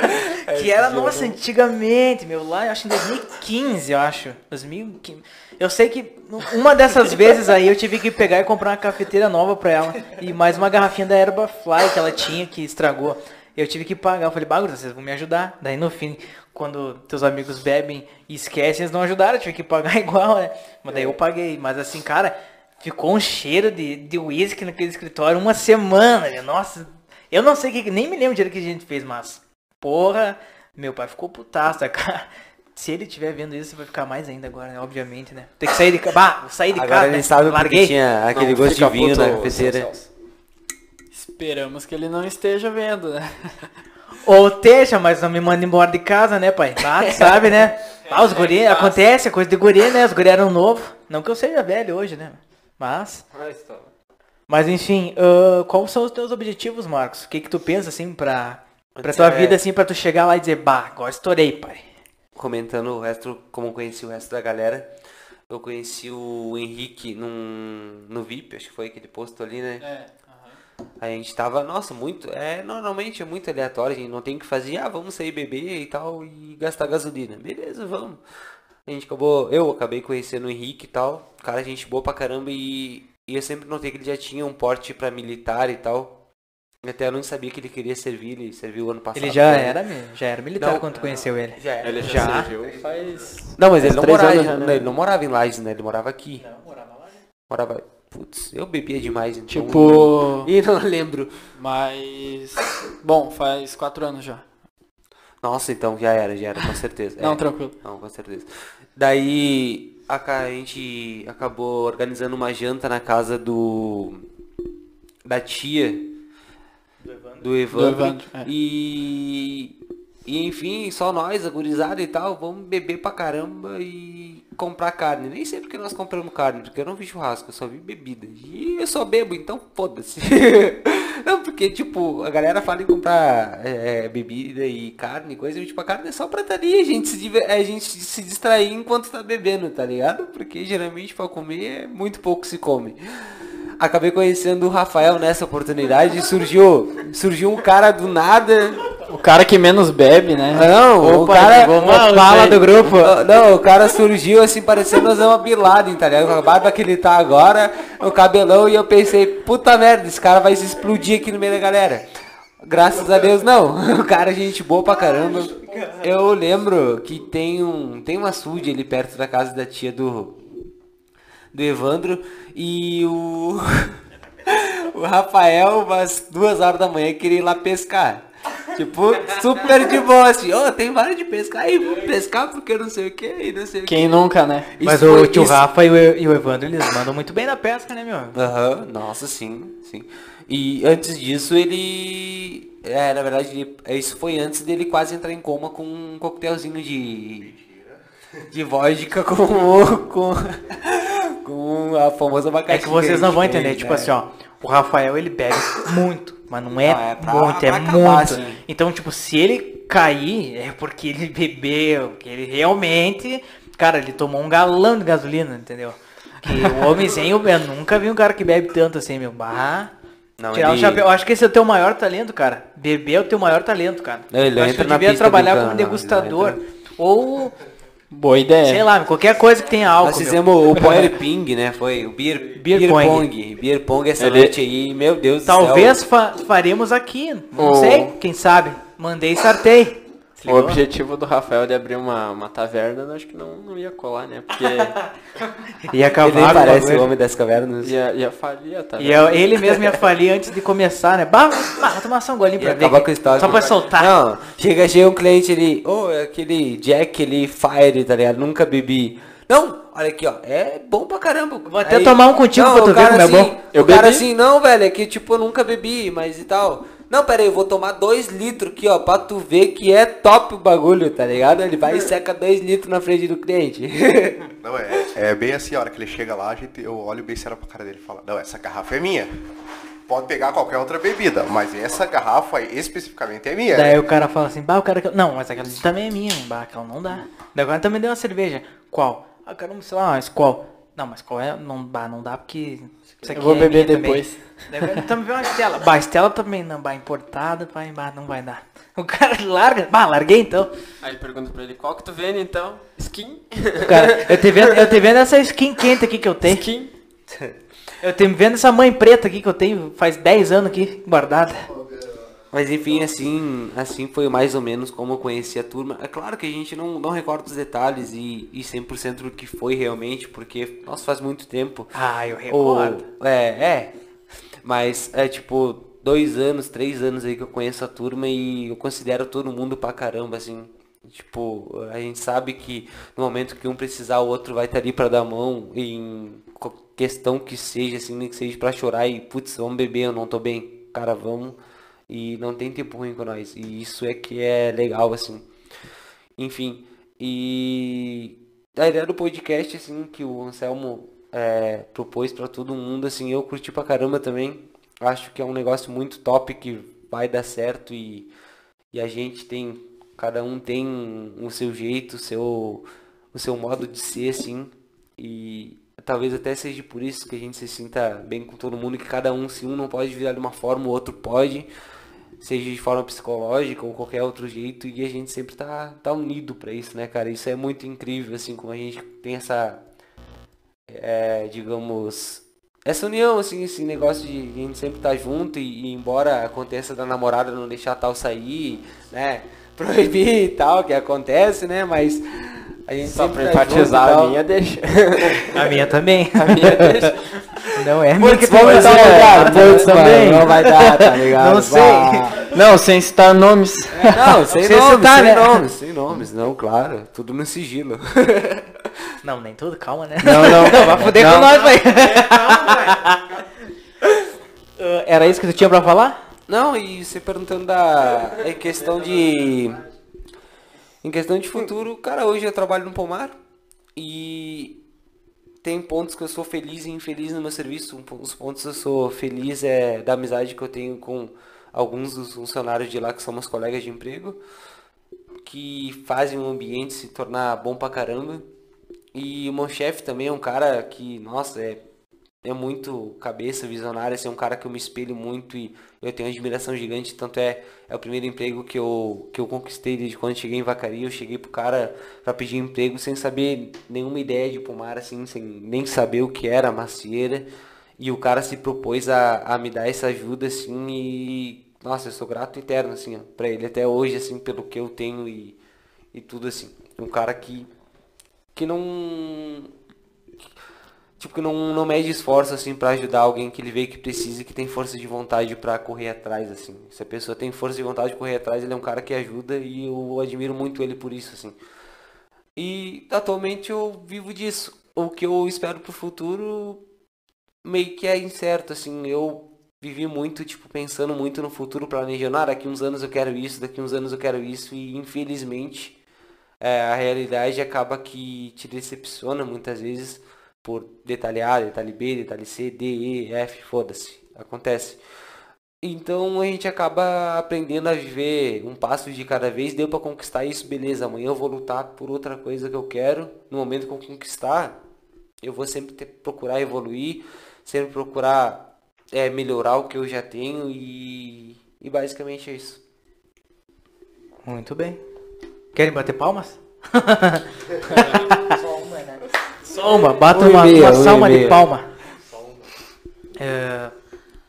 que era, nossa, antigamente, meu, lá, eu acho em 2015, eu acho. 2015. Eu sei que uma dessas vezes aí eu tive que pegar e comprar uma cafeteira nova pra ela. E mais uma garrafinha da Erba Fly que ela tinha, que estragou. Eu tive que pagar. Eu falei, bagulho, vocês vão me ajudar. Daí no fim, quando teus amigos bebem e esquecem, eles não ajudaram, eu tive que pagar igual, né? Mas daí eu paguei. Mas assim, cara, ficou um cheiro de, de uísque naquele escritório uma semana, né? Nossa. Eu não sei o que, nem me lembro o que a gente fez, mas, porra, meu pai ficou putaço, cara. Se ele estiver vendo isso, vai ficar mais ainda agora, né? Obviamente, né? Tem que sair de casa. Bah, sair de Agora casa. ele né? sabe porque Larguei. tinha aquele Não, gosto de vinho puto, na. Celso. Esperamos que ele não esteja vendo, né? Ou deixa, mas não me manda embora de casa, né, pai? Ah, tu sabe, né? Ah, os guri, acontece, é coisa de guri, né? Os guri eram novos. Não que eu seja velho hoje, né? Mas, Mas tá. mas enfim, ah, quais são os teus objetivos, Marcos? O que que tu pensa, assim, pra, pra tua É. vida, assim, pra tu chegar lá e dizer, bah, agora estourei, pai. Comentando o resto, como eu conheci o resto da galera. Eu conheci o Henrique num, no VIP, acho que foi aquele posto ali, né? É. A gente tava, nossa, muito. É, normalmente é muito aleatório, a gente não tem o que fazer, ah, vamos sair beber e tal e gastar gasolina. Beleza, vamos. A gente acabou, eu acabei conhecendo o Henrique e tal. Cara, gente boa pra caramba e, e eu sempre notei que ele já tinha um porte pra militar e tal. Até eu não sabia que ele queria servir, ele serviu ano passado. Ele já né? era, mi- já era militar Não. quando tu conheceu ele. Já era. Ele já, Já? serviu faz. Não, mas ele não, morava, anos já, né? ele não morava em Lages, né? Ele morava aqui. Morava. Putz, eu bebia demais, então. Tipo, E não lembro. mas. Bom, faz quatro anos já. Nossa, então já era, já era, com certeza. Não, É. tranquilo. Não, com certeza. Daí a, a gente acabou organizando uma janta na casa do. da tia. Do Evandro. Do Evandro, é. E. E enfim, só nós, a e tal, vamos beber pra caramba e comprar carne. Nem sei porque nós compramos carne, porque eu não vi churrasco, eu só vi bebida. E eu só bebo, então foda-se. não, porque tipo, a galera fala em comprar é, é, bebida e carne, e coisa, e tipo, a carne é só pra tá gente se, a gente se distrair enquanto tá bebendo, tá ligado? Porque geralmente pra comer é muito pouco se come. Acabei conhecendo o Rafael nessa oportunidade e surgiu, surgiu um cara do nada. O cara que menos bebe, né? Não, o Opa, cara. chegou uma fala do grupo. Não, o cara surgiu assim, parecendo uma Bin Laden, tá ligado? Com a barba que ele tá agora, o cabelão, e eu pensei, puta merda, esse cara vai se explodir aqui no meio da galera. Graças a Deus, não. O cara é gente boa pra caramba. Eu lembro que tem um. Tem um açude ali perto da casa da tia do. Do Evandro. E o. O Rafael, umas duas horas da manhã, queria ir lá pescar. Tipo, super de boa, assim, ó, tem vários de pescar aí, vou pescar porque não sei o que, e não sei o que. Quem nunca, né? Mas Isso o foi- tio isso- Rafa e o, e o Evandro, eles mandam muito bem na pesca, né, meu? Aham, nossa, sim, sim. E antes disso ele. É, na verdade, isso foi antes dele quase entrar em coma com um coquetelzinho de. De vodka com. o- com. Com a famosa abacaxi. É que vocês não vão entender, fez, tipo né? assim, ó, o Rafael ele bebe muito, mas não é, Não, é pra- muito, é pra acabar, muito. assim. Então, tipo, se ele cair, é porque ele bebeu, que ele realmente, cara, ele tomou um galão de gasolina, entendeu? Que o homenzinho, eu nunca vi um cara que bebe tanto assim, meu. Bah, Não, tirar o ele- chapéu. Eu acho que esse é o teu maior talento, cara. Beber é o teu maior talento, cara. Não, ele eu acho entra que tu na devia trabalhar como não, ele degustador. entra- Ou, Boa ideia. sei lá, qualquer coisa que tenha álcool. Nós meu. fizemos o Power Ping, né? Foi o Beer, Beer beer, pong. pong. Beer Pong essa Ele- noite aí, meu Deus do Talvez céu. fa- faremos aqui. Não O- sei, quem sabe. Mandei e O objetivo do Rafael de abrir uma, uma taverna, eu acho que não, não ia colar, né? Porque Ia acabar Ele nem o parece o homem das cavernas. ia, ia falir a E taverna. eu- ele mesmo ia falir antes de começar, né? Bah, bah, vou tomar só um golinho E pra ver. acabar que- com a história. Só pra soltar. Não, chega, chega um cliente ali, ô, aquele Jack ali, Fire, tá ligado? Nunca bebi. Não, olha aqui, ó, é bom pra caramba. Vou até tomar um contigo pra o tu ver cara como é assim, bom. O Eu cara bebi. assim, não, velho, é que tipo, eu nunca bebi, mas e tal. Não, pera aí, eu vou tomar dois litros aqui, ó, pra tu ver que é top o bagulho, tá ligado? Ele vai e seca dois litros na frente do cliente. Não, é, é bem assim, a hora que ele chega lá, a gente, eu olho bem sério pra cara dele e falo, não, essa garrafa é minha. Pode pegar qualquer outra bebida, mas essa garrafa aí especificamente é minha. Daí o cara fala assim, bah, o cara. Não, mas aquela também é minha, bah, aquela não dá. Daí agora também deu uma cerveja. Qual? Ah, caramba, sei lá, mas qual? Não, mas qual é? Não, bah, não dá porque. Isso Eu vou é beber também. depois. Agora também vê uma Estela. Bah, Estela também não, bah, importada, bah, bah, não vai dar. O cara larga, bah, larguei então. Aí pergunta pra ele, qual que tu vende então? Skin? Cara, eu te vendo, eu te vendo essa skin quente aqui que eu tenho. Skin? Eu te vendo essa mãe preta aqui que eu tenho faz 10 anos aqui, guardada. Mas enfim, assim, assim foi mais ou menos como eu conheci a turma. É claro que a gente não, não recorda os detalhes e, e 100% do que foi realmente, porque, nossa, faz muito tempo. Ah, eu Ou- recordo. é, é. Mas é tipo, dois anos, três anos aí que eu conheço a turma e eu considero todo mundo pra caramba, assim. Tipo, a gente sabe que no momento que um precisar, o outro vai estar ali pra dar mão em questão que seja, assim, nem que seja pra chorar e, putz, vamos beber, eu não tô bem. Cara, vamos. E não tem tempo ruim com nós. E isso é que é legal, assim. Enfim, e a ideia do podcast, assim, que o Anselmo é, propôs pra todo mundo, assim, eu curti pra caramba também. Acho que é um negócio muito top que vai dar certo e, e a gente tem, cada um tem o seu jeito, o seu, o seu modo de ser, assim, e talvez até seja por isso que a gente se sinta bem com todo mundo, que cada um, se um não pode virar de uma forma, o outro pode, seja de forma psicológica ou qualquer outro jeito, e a gente sempre tá, tá unido pra isso, né, cara? Isso é muito incrível, assim, como a gente tem essa, é, digamos, essa união, assim, esse negócio de a gente sempre estar junto e, e embora aconteça da namorada não deixar tal sair, né? Proibir e tal, que acontece, né? Mas a gente Só sempre pra tá junto e enfatizar a tal. minha, deixa. A minha também. A minha deixa. Não é a minha que vamos dar um lugar, putz, também. não vai dar, tá ligado? Não sei. Bah. Não, sem citar nomes. Não, sem Sem nomes, citar, sem né? nomes, sem nomes, não, claro, tudo no sigilo. Não, nem tudo, calma, né? Não, não. vai foder Não. com nós, velho. Era isso que tu tinha pra falar? Não, e você perguntando da em questão de em questão de futuro, cara, hoje eu trabalho no Pomar e tem pontos que eu sou feliz e infeliz no meu serviço. Um Os pontos que eu sou feliz é da amizade que eu tenho com alguns dos funcionários de lá que são meus colegas de emprego, que fazem o ambiente se tornar bom pra caramba. E o meu chefe também é um cara que, nossa, é é muito cabeça, visionário, assim, é um cara que eu me espelho muito e eu tenho uma admiração gigante, tanto é, é o primeiro emprego que eu, que eu conquistei desde quando cheguei em Vacaria, eu cheguei pro cara pra pedir emprego sem saber nenhuma ideia de pomar, assim, sem nem saber o que era macieira, e o cara se propôs a, a me dar essa ajuda, assim, e, nossa, eu sou grato eterno, assim, ó, pra ele até hoje, assim, pelo que eu tenho e, e tudo, assim, um cara que, que não, tipo, que não, não mede esforço, assim, pra ajudar alguém que ele vê que precisa e que tem força de vontade pra correr atrás, assim. Se a pessoa tem força de vontade de correr atrás, ele é um cara que ajuda e eu admiro muito ele por isso, assim. E atualmente eu vivo disso. O que eu espero pro futuro meio que é incerto, assim. Eu vivi muito, tipo, pensando muito no futuro, planejando, ah, daqui uns anos eu quero isso, daqui uns anos eu quero isso, e infelizmente é, a realidade acaba que te decepciona muitas vezes por detalhe A, detalhe B, detalhe C, D, E, F, foda-se, acontece. Então a gente acaba aprendendo a viver um passo de cada vez, deu pra conquistar isso, beleza, amanhã eu vou lutar por outra coisa que eu quero, no momento que eu conquistar, eu vou sempre ter, procurar evoluir, sempre procurar é, melhorar o que eu já tenho e, e basicamente é isso. Muito bem. Querem bater palmas? Uma, bata Um uma, meia, uma um salma de palma. É,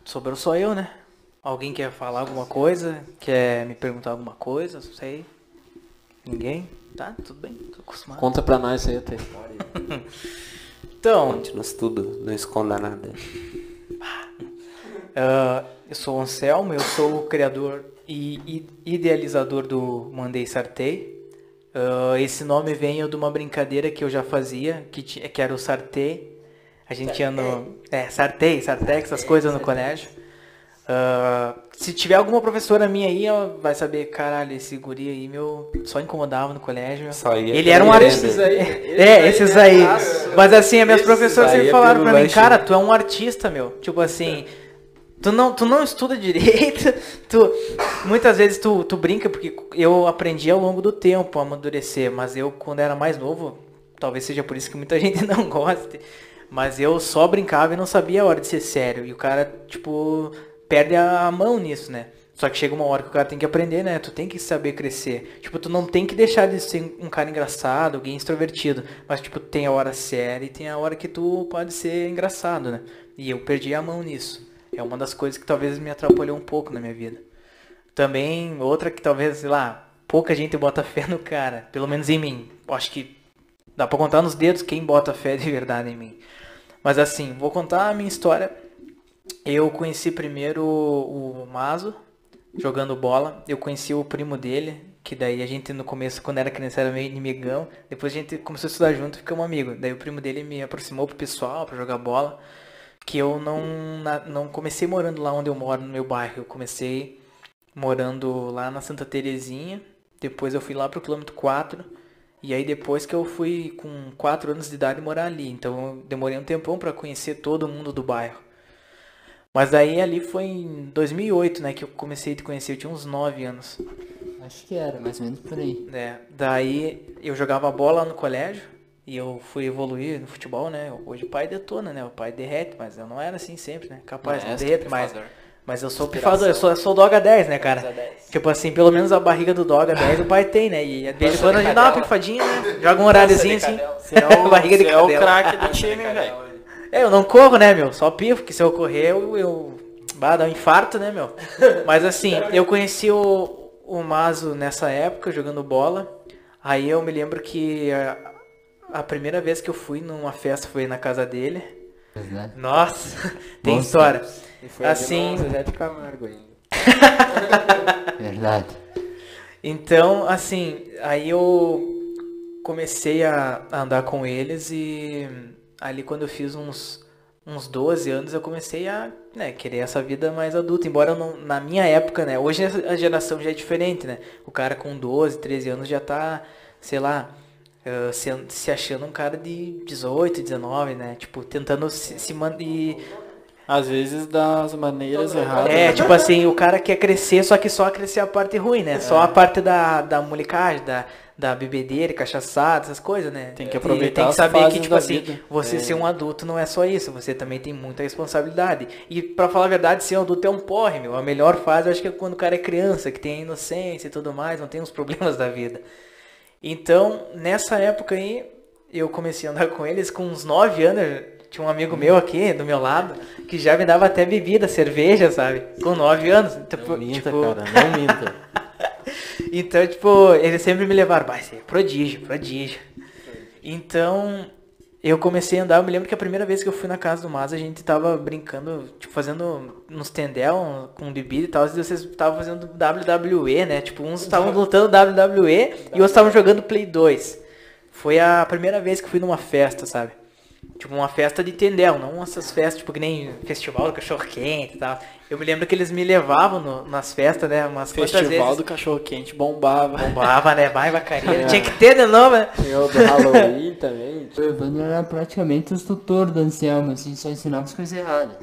sobrou só eu, né? Alguém quer falar alguma coisa? Quer me perguntar alguma coisa? Não sei. Ninguém? Tá, tudo bem, tô acostumado. Conta pra nós aí, Tê. Então, Conte-nos tudo, não esconda nada. ah, eu sou o Anselmo, eu sou o criador e idealizador do Mandei Sartei. Ah, esse nome vem de uma brincadeira que eu já fazia, que, ti- que era o Sartei. A gente tinha no. É, Sartei, Sartec, essas coisas no colégio. Ah, se tiver alguma professora minha aí, vai saber, caralho, esse guri aí, meu, só incomodava no colégio. Só ia Ele era um artista. merenda. É, esses aí. Mas assim, as minhas Esses professoras aí sempre é falaram pra mim, lanchinho. cara, tu é um artista, meu. Tipo assim, tu não, tu não estuda direito, tu muitas vezes tu, tu brinca porque eu aprendi ao longo do tempo a amadurecer, mas eu quando era mais novo, talvez seja por isso que muita gente não goste, mas eu só brincava e não sabia a hora de ser sério. E o cara, tipo, perde a mão nisso, né? Só que chega uma hora que o cara tem que aprender, né? Tu tem que saber crescer. Tipo, tu não tem que deixar de ser um cara engraçado, alguém extrovertido. Mas, tipo, tem a hora séria e tem a hora que tu pode ser engraçado, né? E eu perdi a mão nisso. É uma das coisas que talvez me atrapalhou um pouco na minha vida. Também, outra que talvez, sei lá, pouca gente bota fé no cara. Pelo menos em mim. Acho que dá pra contar nos dedos quem bota fé de verdade em mim. Mas assim, vou contar a minha história eu conheci primeiro o, Mazo, jogando bola. Eu conheci o primo dele, que daí a gente no começo, quando era criança, era meio inimigão. Depois a gente começou a estudar junto ficamos amigos. Daí o primo dele me aproximou pro pessoal pra jogar bola. Que eu não, na- não comecei morando lá onde eu moro, no meu bairro. Eu comecei morando lá na Santa Terezinha. Depois eu fui lá pro quilômetro 4. E aí depois que eu fui com 4 anos de idade morar ali. Então eu demorei um tempão pra conhecer todo mundo do bairro. Mas daí ali foi em 2008, né, que eu comecei a te conhecer. Eu tinha uns 9 anos. Acho que era, mais ou menos por aí. né? Daí eu jogava bola no colégio e eu fui evoluir no futebol, né? Hoje o pai detona, né? O pai derrete, mas eu não era assim sempre, né? Capaz, não, É, derreto, mas, eu sou pifador, eu sou, eu sou Doga 10, né, cara? Tipo assim, pelo menos a barriga do Doga 10 o pai tem, né? E de vez em quando a gente dá uma pifadinha, né? Joga um horáriozinho assim. Você é o, Barriga de é o craque do time, velho. É, eu não corro, né, meu? Só pifo, que se eu correr eu, eu bah, dá um infarto, né, meu? Mas assim, eu conheci o, o Mazo nessa época, jogando bola. Aí eu me lembro que a, a primeira vez que eu fui numa festa foi na casa dele. Verdade. Nossa, tem Bons história. E foi Assim- no Zé de Camargo ainda. Verdade. Então, assim, aí eu comecei a andar com eles e ali quando eu fiz uns, uns 12 anos eu comecei a né, querer essa vida mais adulta. Embora não, na minha época, né? Hoje a geração já é diferente, né? O cara com 12, 13 anos já tá, sei lá, se, se achando um cara de 18, 19, né? Tipo, tentando se, se manter. Às vezes das maneiras erradas. É, né? tipo assim, o cara quer crescer, só que só crescer a parte ruim, né? Só a parte da, da molecagem, da, da bebedeira, cachaçada, essas coisas, né? Tem que E aproveitar Tem que as saber que, tipo assim, vida. você É. ser um adulto não é só isso, você também tem muita responsabilidade. E pra falar a verdade, ser um adulto é um porre, meu. A melhor fase eu acho que é quando o cara é criança, que tem a inocência e tudo mais, não tem os problemas da vida. Então, nessa época aí, eu comecei a andar com eles com uns 9 anos. Tinha um amigo meu aqui, do meu lado, que já me dava até bebida, cerveja, sabe? Com 9 anos. Tipo, Não minta, tipo, cara, não minta. então, tipo, eles sempre me levaram, vai ser prodígio, prodígio. Então, eu comecei a andar, eu me lembro que a primeira vez que eu fui na casa do Mas, a gente tava brincando, tipo, fazendo uns tendel com bebida e tal, e vocês estavam fazendo WWE, né? Tipo, uns estavam lutando WWE e outros estavam jogando Play 2. Foi a primeira vez que eu fui numa festa, sabe? Tipo, uma festa de tendel, não essas festas, tipo, que nem festival do cachorro quente e tal. Eu me lembro que eles me levavam no- nas festas, né? Umas Festival vezes. do cachorro quente bombava. Bombava, né? Vai, vacaria. Tinha que ter de novo, né? O do Halloween também. O Evandro era praticamente o tutor do Anselmo, assim, só ensinava as coisas erradas.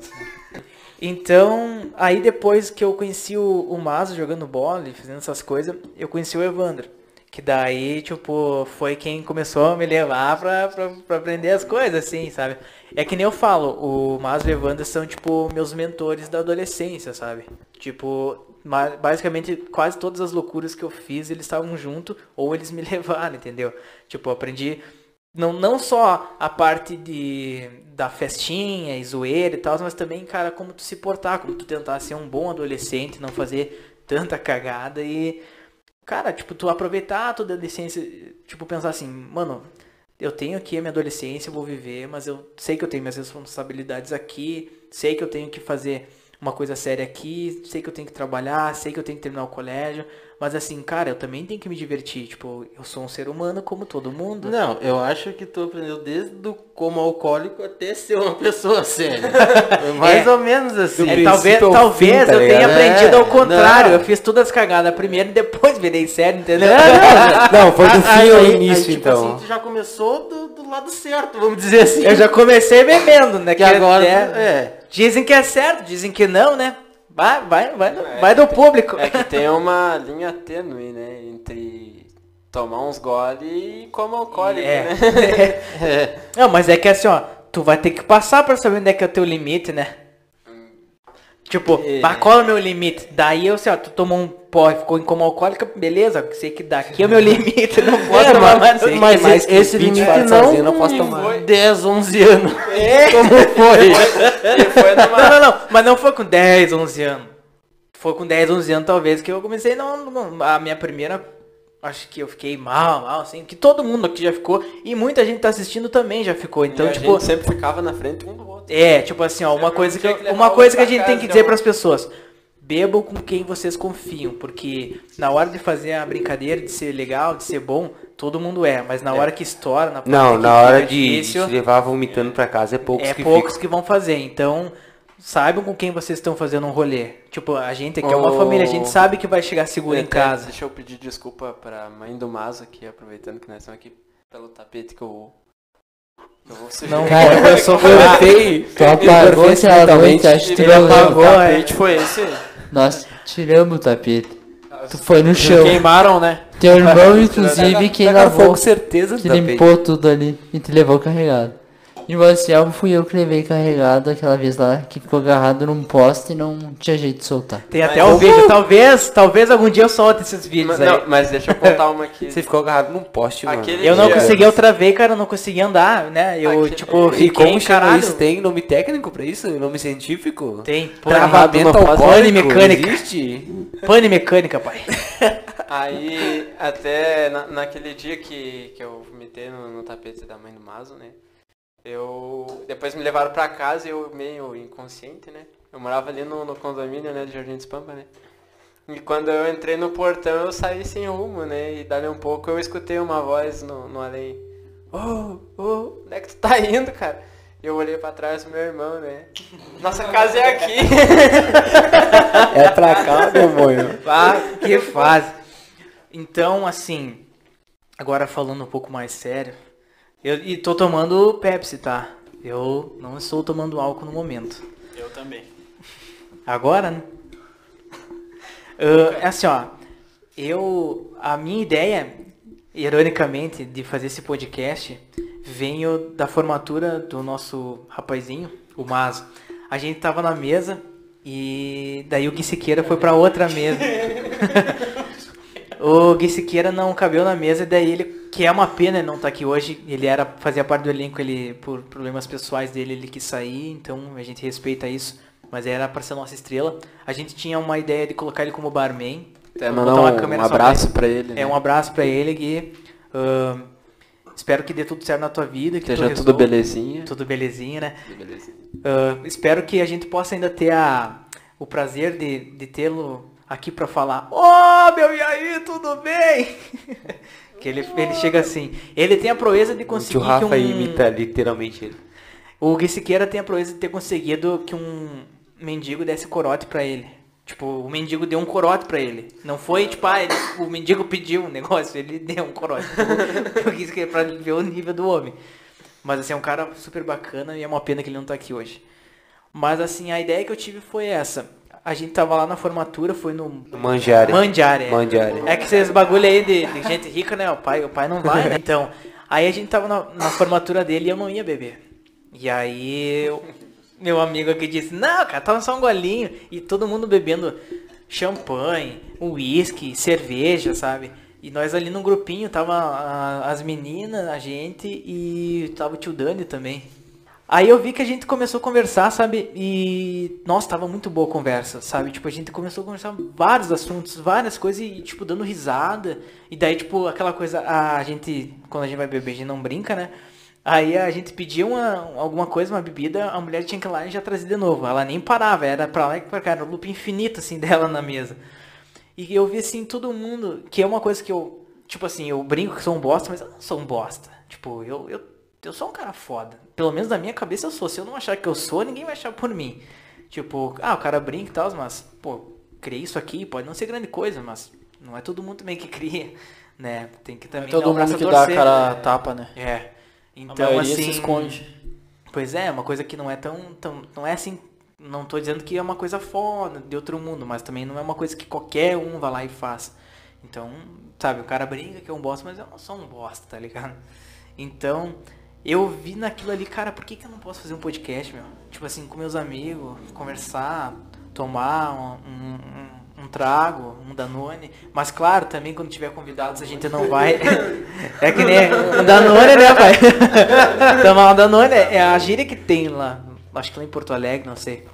Então, aí depois que eu conheci o, o Mazo jogando bola e fazendo essas coisas, eu conheci o Evandro. Que daí, tipo, foi quem começou a me levar pra, pra, pra aprender as coisas, assim, sabe? É que nem eu falo, o Mazo e o Evandro são, tipo, meus mentores da adolescência, sabe? Tipo, basicamente quase todas as loucuras que eu fiz, eles estavam junto ou eles me levaram, entendeu? Tipo, aprendi não, não só a parte de, da festinha e zoeira e tal, mas também, cara, como tu se portar, como tu tentar ser um bom adolescente, não fazer tanta cagada e, cara, tipo, tu aproveitar a tua adolescência, tipo, pensar assim, mano, eu tenho aqui a minha adolescência, eu vou viver, mas eu sei que eu tenho minhas responsabilidades aqui, sei que eu tenho que fazer uma coisa séria aqui, sei que eu tenho que trabalhar, sei que eu tenho que terminar o colégio, mas assim, cara, eu também tenho que me divertir, tipo, eu sou um ser humano como todo mundo. Não, eu acho que tu aprendeu desde o como alcoólico até ser uma pessoa séria. Mais É. ou menos assim. É, talvez ao talvez fim, tá eu tenha aprendido ao É, contrário. não. Eu fiz todas as cagadas primeiro e depois virei sério, entendeu? Não, foi do fim ao início, aí, tipo então. assim, tu já começou do, do lado certo, vamos dizer assim. Eu já comecei bebendo, né? Que agora, é- é. Dizem que é certo, dizem que não, né? Vai, vai, vai, vai do público. É que tem uma linha tênue, né? Entre tomar uns gole e como alcoólico, É. né? Não, mas é que assim, ó, tu vai ter que passar pra saber onde é que é o teu limite, né? Tipo, É. mas qual é o meu limite? Daí eu, assim, ó, tu tomou um pó e ficou em coma alcoólica, beleza, sei que daqui é o meu limite, não posso É, tomar mas, mais. mas mais esse 20 limite não sozinho, não posso tomar. 10, 11 anos. É. Como foi? Numa... Não, não, não, mas não foi com 10, 11 anos. Foi com 10, 11 anos talvez que eu comecei, não, a minha primeira acho que eu fiquei mal, mal, assim, que todo mundo aqui já ficou, e muita gente tá assistindo também já ficou. Então, E a tipo, gente sempre ficava na frente um do outro. é, tipo assim, ó, uma coisa que, que uma um coisa que a gente tem que dizer algum. pras pessoas. Bebam com quem vocês confiam, porque na hora de fazer a brincadeira, de ser legal, de ser bom, todo mundo é, mas na hora que estoura, na Não, que na hora de, de difícil, se levar vomitando pra casa é poucos é que poucos ficam. que vão fazer. Então, saibam com quem vocês estão fazendo um rolê. Tipo, a gente aqui é uma família, a gente sabe que vai chegar seguro em Até casa. Deixa eu pedir desculpa pra mãe do Mazo aqui, aproveitando que nós estamos aqui pelo tapete que eu. Não Cara, eu fraco. sei. Tu apagou esse noite, acho que tu não apagou, o tapete foi esse. Nós tiramos o tapete. Tu foi no chão. Queimaram, né? Teu irmão, inclusive, Tacaram fogo lavou, com certeza que limpou tudo ali e te levou carregado. E o Anselmo fui eu que levei carregado aquela vez lá, que ficou agarrado num poste e não tinha jeito de soltar. Tem até o vídeo, talvez, talvez algum dia eu solte esses vídeos Mas, aí. não, mas deixa eu contar uma aqui. Você ficou agarrado num poste, mano. Aquele Eu não dia- consegui, eu travei, cara, eu não consegui andar, né? Eu, Aqui- tipo, E fiquei, como chama caralho. isso? Tem nome técnico pra isso? Nome científico? Tem, Travamento Pane- alcoólico? pane mecânica. Existe? pane mecânica, pai. Aí, até na- naquele dia que, que eu vomitei no, no tapete da mãe do Mazo, né? Eu. Depois me levaram pra casa e eu meio inconsciente, né? Eu morava ali no, no condomínio, né, de Jardim dos Pampa, né? E quando eu entrei no portão eu saí sem rumo, né? E dali um pouco eu escutei uma voz no, no além. Ô, ô, onde é que tu tá indo, cara? E eu olhei pra trás meu irmão, né? Nossa casa é aqui. É pra cá, meu amor. Ah, que fase. Então, assim, agora falando um pouco mais sério, eu e tô tomando Pepsi, tá? Eu não estou tomando álcool no momento. Eu também. Agora, né? É assim, ó. Eu. A minha ideia, ironicamente, de fazer esse podcast veio da formatura do nosso rapazinho, o Mazo. A gente tava na mesa e daí o Gui Siqueira foi pra outra mesa. o Gui Siqueira não cabeu na mesa e daí ele, que é uma pena ele não tá aqui hoje, ele era fazia parte do elenco, ele por problemas pessoais dele ele quis sair, então a gente respeita isso, mas era pra ser nossa estrela. A gente tinha uma ideia de colocar ele como barman. Botar mandar um, câmera um só abraço pra ele. É né? um abraço pra ele, Gui. Ahn, espero que dê tudo certo na tua vida, que tu Esteja tudo belezinha. Tudo belezinha, né? Tudo belezinha. Ah, espero que a gente possa ainda ter a, o prazer de, de tê-lo aqui pra falar. Ô, meu, e aí, tudo bem? que ele, ele chega assim. Ele tem a proeza de O conseguir tio Rafa um... imita literalmente ele. O Gui Siqueira tem a proeza de ter conseguido que um mendigo desse corote pra ele. Tipo, o mendigo deu um corote pra ele. Não foi, tipo, ah, ele- o mendigo pediu um negócio, ele deu um corote. Siqueira, pra ver o nível do homem. Mas, assim, é um cara super bacana e é uma pena que ele não tá aqui hoje. Mas, assim, a ideia que eu tive foi essa. A gente tava lá na formatura, foi no Manjare. Mandiare. Mandiare. É que esses bagulho aí de, de gente rica, né? O pai, o pai não vai, né? Então, aí a gente tava na, na formatura dele e eu não ia beber. E aí, eu- meu amigo aqui disse, não, cara, tava só um golinho. E todo mundo bebendo champanhe, uísque, cerveja, sabe? E nós ali num grupinho, tava a- as meninas, a gente e tava o tio Dani também. Aí eu vi que a gente começou a conversar, sabe? E, nossa, tava muito boa a conversa, sabe? Tipo, a gente começou a conversar vários assuntos, várias coisas e, tipo, dando risada. E daí, tipo, aquela coisa, a gente, quando a gente vai beber, a gente não brinca, né? Aí a gente pedia uma, alguma coisa, uma bebida, a mulher tinha que ir lá e já trazer de novo. Ela nem parava, era pra lá e pra cá, era um loop infinito, assim, dela na mesa. E eu vi, assim, todo mundo, que é uma coisa que eu, tipo assim, eu brinco que sou um bosta, mas eu não sou um bosta. Tipo, eu, eu, eu sou um cara foda. Pelo menos na minha cabeça eu sou. Se eu não achar que eu sou, ninguém vai achar por mim. Tipo, ah, o cara brinca e tal, mas, pô, criei isso aqui, pode não ser grande coisa, mas não é todo mundo também que cria, né? Tem que também dar Todo mundo que dá a torcer. cara a tapa, né? É. Então, assim. se esconde. Pois é, uma coisa que não é tão, tão. Não é assim. Não tô dizendo que é uma coisa foda, de outro mundo, mas também não é uma coisa que qualquer um vai lá e faz. Então, sabe, o cara brinca que é um bosta, mas eu não sou um bosta, tá ligado? Então, eu vi naquilo ali, cara, por que, que eu não posso fazer um podcast, meu? Tipo assim, com meus amigos, conversar, tomar um, um, um- trago, um Danone. Mas claro, também quando tiver convidados a gente não vai. é que nem um Danone, né, pai? Tomar um Danone é a gíria que tem lá. Acho que lá em Porto Alegre, não sei.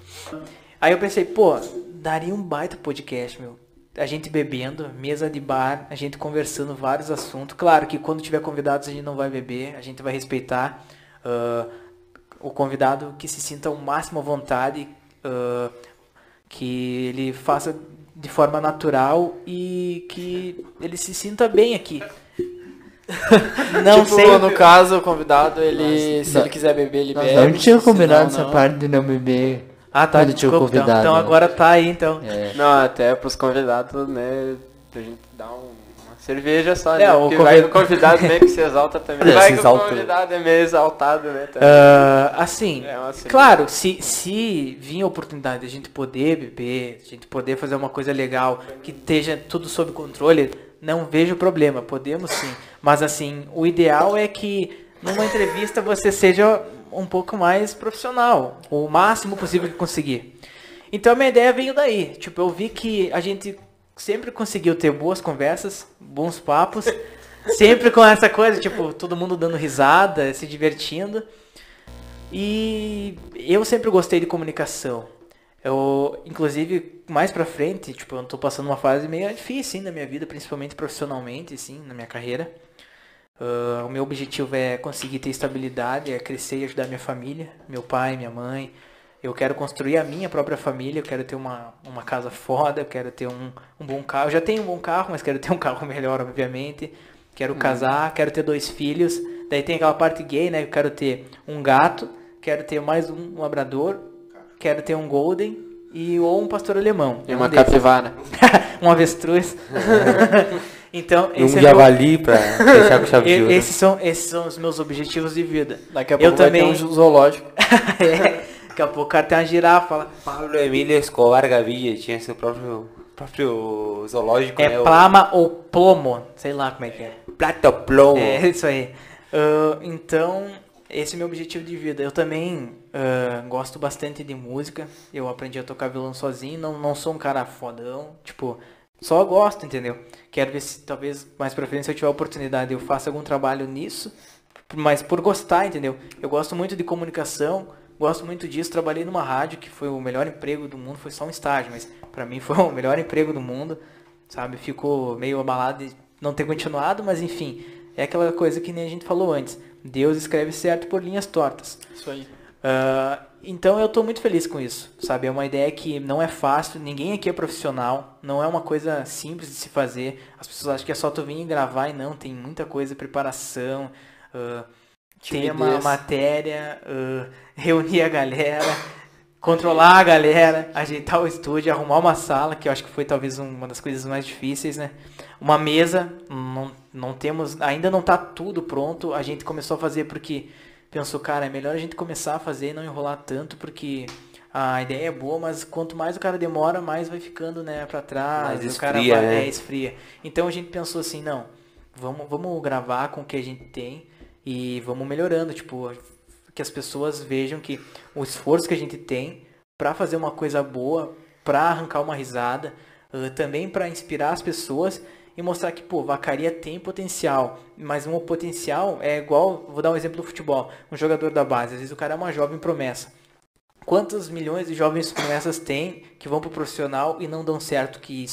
Aí eu pensei, pô, daria um baita podcast, meu. A gente bebendo, mesa de bar, a gente conversando vários assuntos. Claro que quando tiver convidados a gente não vai beber, a gente vai respeitar ah, o convidado que se sinta o máximo à vontade, ah, que ele faça de forma natural e que ele se sinta bem aqui. Não tipo, sei. no caso, o convidado, ele, se ele quiser beber, ele bebe. Não tinha combinado não, essa não. parte de não beber. Ah, tá. Quando tinha então. convidado, Então né? agora tá aí, então. É. Não, até pros convidados, né? A gente dá um- uma cerveja só, É, né? o convid- vai convidado meio que se exalta também. É, vai se exalta. o convidado é meio exaltado, né? Ah, assim, É claro, se, se vir a oportunidade de a gente poder beber, a gente poder fazer uma coisa legal, que esteja tudo sob controle, não vejo problema, podemos sim. Mas assim, o ideal é que numa entrevista você seja um pouco mais profissional, o máximo possível que conseguir. Então a minha ideia veio daí. Tipo, eu vi que a gente sempre conseguiu ter boas conversas, bons papos, sempre com essa coisa, tipo, todo mundo dando risada, se divertindo. E eu sempre gostei de comunicação. Eu, inclusive, mais pra frente, tipo, eu tô passando uma fase meio difícil, assim, na minha vida, principalmente profissionalmente, assim, na minha carreira. Ah, o meu objetivo é conseguir ter estabilidade, é crescer e ajudar minha família, meu pai, minha mãe. Eu quero construir a minha própria família, eu quero ter uma, uma casa foda, eu quero ter um, um bom carro. Eu já tenho um bom carro, mas quero ter um carro melhor, obviamente. Quero casar, quero ter dois filhos. Daí tem aquela parte gay, né? Eu quero ter um gato, quero ter mais um labrador, quero ter um golden e ou um pastor alemão. E É um uma desses. capivara. um avestruz. então, Um é meu- javali pra fechar com chave de ouro. esses são, esses são os meus objetivos de vida. Daqui a Eu pouco vai também- ter um zoológico. É, Daqui a pouco o cara tem uma girafa. Fala, Pablo Emílio Escobar Gaviria tinha seu próprio, próprio zoológico, né? é o plama ou plomo, sei lá como é que é. Platoplomo. É isso aí. Ah, então, esse é o meu objetivo de vida. Eu também ah, gosto bastante de música. Eu aprendi a tocar violão sozinho. Não, não sou um cara fodão. Tipo, só gosto, entendeu? Quero ver se talvez mais pra frente, se eu tiver a oportunidade, eu faça algum trabalho nisso. Mas por gostar, entendeu? Eu gosto muito de comunicação. Gosto muito disso. Trabalhei numa rádio que foi o melhor emprego do mundo. Foi só um estágio, mas pra mim foi o melhor emprego do mundo. Sabe? Ficou meio abalado de não ter continuado, mas enfim. É aquela coisa que nem a gente falou antes. Deus escreve certo por linhas tortas. Isso aí. Ah, então eu tô muito feliz com isso, sabe? É uma ideia que não é fácil, ninguém aqui é profissional, não é uma coisa simples de se fazer. As pessoas acham que é só tu vir e gravar e não, tem muita coisa, preparação, ah, tema, matéria, ah, reunir a galera, controlar a galera, ajeitar o estúdio, arrumar uma sala, que eu acho que foi talvez um- uma das coisas mais difíceis, né? Uma mesa, não, não temos, ainda não tá tudo pronto, a gente começou a fazer porque pensou, cara, é melhor a gente começar a fazer e não enrolar tanto, porque a ideia é boa, mas quanto mais o cara demora, mais vai ficando, né, pra trás, Mais o cara esfria, vai, né? é, esfria. Então a gente pensou assim, não, vamos, vamos gravar com o que a gente tem e vamos melhorando, tipo, que as pessoas vejam que o esforço que a gente tem pra fazer uma coisa boa, pra arrancar uma risada, também pra inspirar as pessoas e mostrar que, pô, Vacaria tem potencial, mas um potencial é igual, vou dar um exemplo do futebol, um jogador da base, às vezes o cara é uma jovem promessa. Quantos milhões de jovens promessas tem que vão pro profissional e não dão certo, que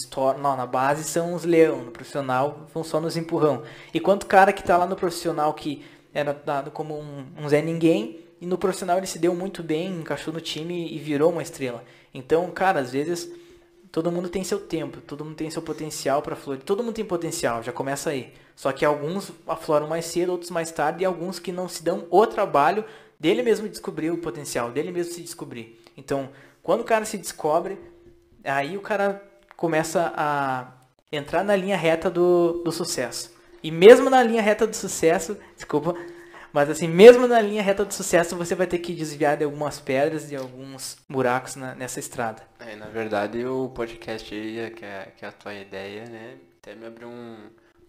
não, na base são os leão, no profissional vão só nos empurrão. E quanto cara que tá lá no profissional que era dado como um, um Zé Ninguém, e no profissional ele se deu muito bem, encaixou no time e virou uma estrela. Então, cara, às vezes todo mundo tem seu tempo, todo mundo tem seu potencial para florir. Todo mundo tem potencial, já começa aí. Só que alguns afloram mais cedo, outros mais tarde, e alguns que não se dão o trabalho dele mesmo descobrir o potencial, dele mesmo se descobrir. Então, quando o cara se descobre, aí o cara começa a entrar na linha reta do, do sucesso. E mesmo na linha reta do sucesso, desculpa, mas assim, mesmo na linha reta do sucesso, você vai ter que desviar de algumas pedras, de alguns buracos na- nessa estrada. É, na verdade, o podcast aí, que é, que é a tua ideia, né? Até me abriu um,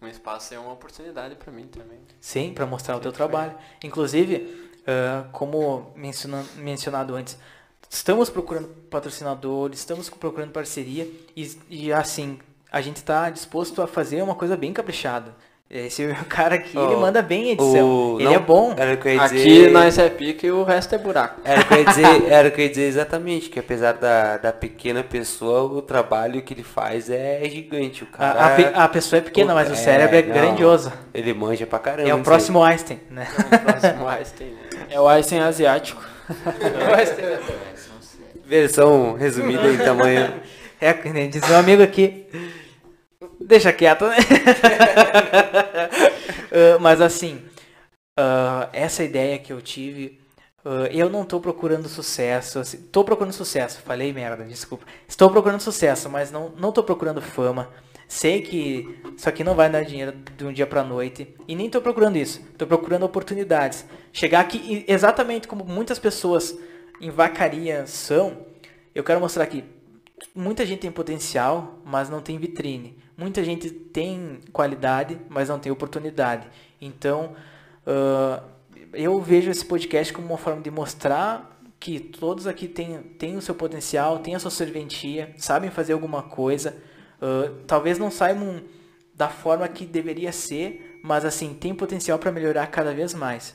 um espaço e uma oportunidade pra mim também. Sim, para mostrar o teu Sim, trabalho. Inclusive, ah, como menciona- mencionado antes, estamos procurando patrocinadores, estamos procurando parceria e, e, assim, a gente está disposto a fazer uma coisa bem caprichada. Esse cara aqui, Ó, ele manda bem em edição. O- ele não, é bom. Era o que eu ia Aqui dizer. nós é pique e o resto é buraco. Era o que eu ia dizer, era o que eu ia dizer exatamente, que apesar da, da pequena pessoa, o trabalho que ele faz é gigante. O cara, A, a pe- a pessoa é pequena, mas o É, cérebro é não. grandioso. ele manja pra caramba. É o próximo Einstein, né? Próximo Einstein, né? É o Einstein asiático. aí. Versão resumida em tamanho. É, que nem diz meu amigo aqui. Deixa quieto, né? Ah, mas assim, ah, essa ideia que eu tive, ah, eu não tô procurando sucesso. Assim, tô procurando sucesso, falei merda, desculpa. Estou procurando sucesso, mas não, não tô procurando fama. Sei que isso aqui não vai dar dinheiro de um dia pra noite. E nem tô procurando isso. Tô procurando oportunidades. Chegar aqui, exatamente como muitas pessoas em vacaria são, eu quero mostrar aqui muita gente tem potencial, mas não tem vitrine. Muita gente tem qualidade, mas não tem oportunidade. Então, ah, eu vejo esse podcast como uma forma de mostrar que todos aqui têm, o seu potencial, têm a sua serventia, sabem fazer alguma coisa. Ah, talvez não saibam da forma que deveria ser, mas assim, tem potencial para melhorar cada vez mais.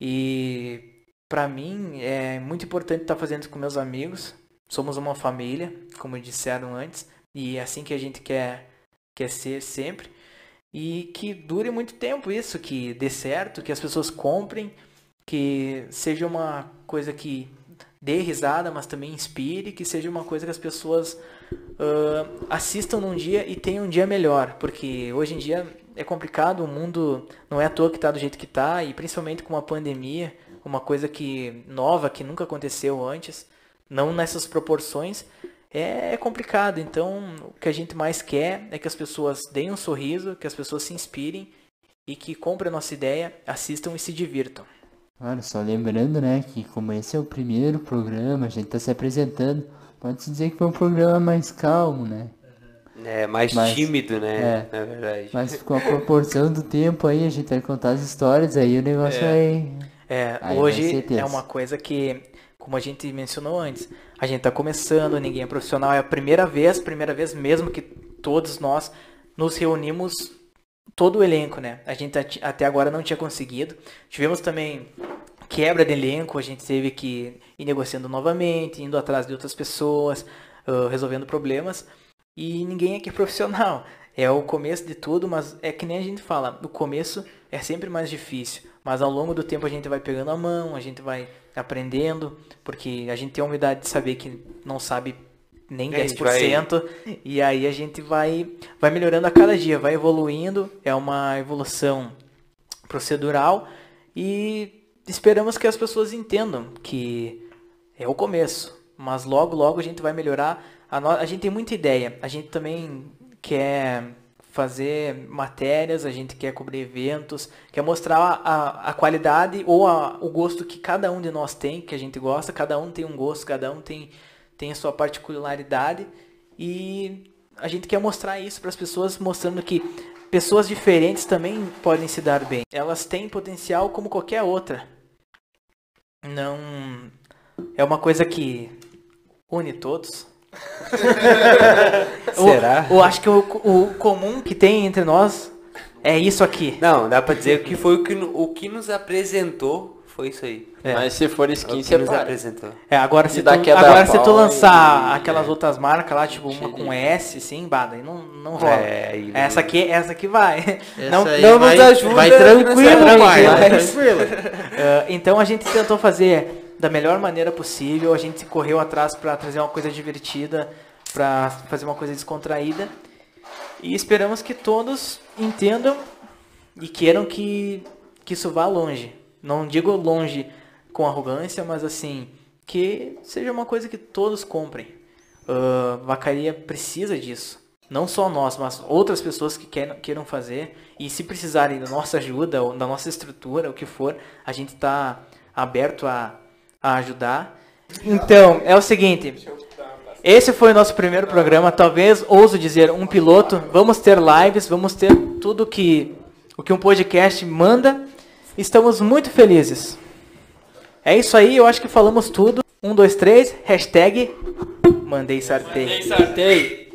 E para mim é muito importante estar fazendo isso com meus amigos. Somos uma família, como disseram antes, e é assim que a gente quer, quer ser sempre. E que dure muito tempo isso, que dê certo, que as pessoas comprem, que seja uma coisa que dê risada, mas também inspire, que seja uma coisa que as pessoas ah, assistam num dia e tenham um dia melhor, porque hoje em dia é complicado, o mundo não é à toa que está do jeito que está, e principalmente com uma pandemia, uma coisa que nova, que nunca aconteceu antes, não nessas proporções, é, é complicado. Então, o que a gente mais quer é que as pessoas deem um sorriso, que as pessoas se inspirem e que comprem a nossa ideia, assistam e se divirtam. Claro, só lembrando, né, que como esse é o primeiro programa, a gente tá se apresentando, pode-se dizer que foi um programa mais calmo, né? É mais Mas- tímido, né? é. Na verdade. Mas com a proporção do tempo aí, a gente vai contar as histórias, aí o negócio vai... É, Aí hoje é uma coisa que, como a gente mencionou antes, a gente tá começando, ninguém é profissional, é a primeira vez, primeira vez mesmo que todos nós nos reunimos, todo o elenco, né? A gente at- até agora não tinha conseguido. Tivemos também quebra de elenco, a gente teve que ir negociando novamente, indo atrás de outras pessoas, ah, resolvendo problemas. E ninguém aqui é profissional. É o começo de tudo, mas é que nem a gente fala, o começo é sempre mais difícil. Mas ao longo do tempo a gente vai pegando a mão, a gente vai aprendendo, porque a gente tem a humildade de saber que não sabe nem É, a gente 10%, e aí a gente vai, vai melhorando a cada dia, vai evoluindo, é uma evolução procedural e esperamos que as pessoas entendam que é o começo, mas logo, logo a gente vai melhorar. A, no- a gente tem muita ideia, a gente também quer fazer matérias, a gente quer cobrir eventos, quer mostrar a, a, qualidade ou a- o gosto que cada um de nós tem, que a gente gosta, cada um tem um gosto, cada um tem, tem a sua particularidade e a gente quer mostrar isso para as pessoas, mostrando que pessoas diferentes também podem se dar bem. Elas têm potencial como qualquer outra. Não é uma coisa que une todos. Será? Eu, eu acho que o, o comum que tem entre nós é isso aqui. Não, dá pra dizer que foi o que, o que nos apresentou, foi isso aí. É. Mas se for É skin, você nos apresentou. É, agora se tu, agora se tu lançar e- aquelas é. outras marcas lá, tipo uma com S, sim, bada, aí não, não rola. É, aí essa aqui, essa aqui vai. Essa não, aí não nos vai, ajuda Vai tranquilo, pai. vamos Vai mais. tranquilo. Eh, então a gente tentou fazer da melhor maneira possível, a gente correu atrás para trazer uma coisa divertida, para fazer uma coisa descontraída. E esperamos que todos entendam e queiram que, que isso vá longe. Não digo longe com arrogância, mas assim, que seja uma coisa que todos comprem. Ah, vacaria precisa disso. Não só nós, mas outras pessoas que queiram, queiram fazer. E se precisarem da nossa ajuda, ou da nossa estrutura, o que for, a gente está aberto a, a ajudar. Então, é o seguinte. Esse foi o nosso primeiro programa, talvez ouso dizer um piloto. Vamos ter lives, vamos ter tudo que o que um podcast manda. Estamos muito felizes. É isso aí, eu acho que falamos tudo. Um, dois, três, hashtag mandei sartei. Sorteio.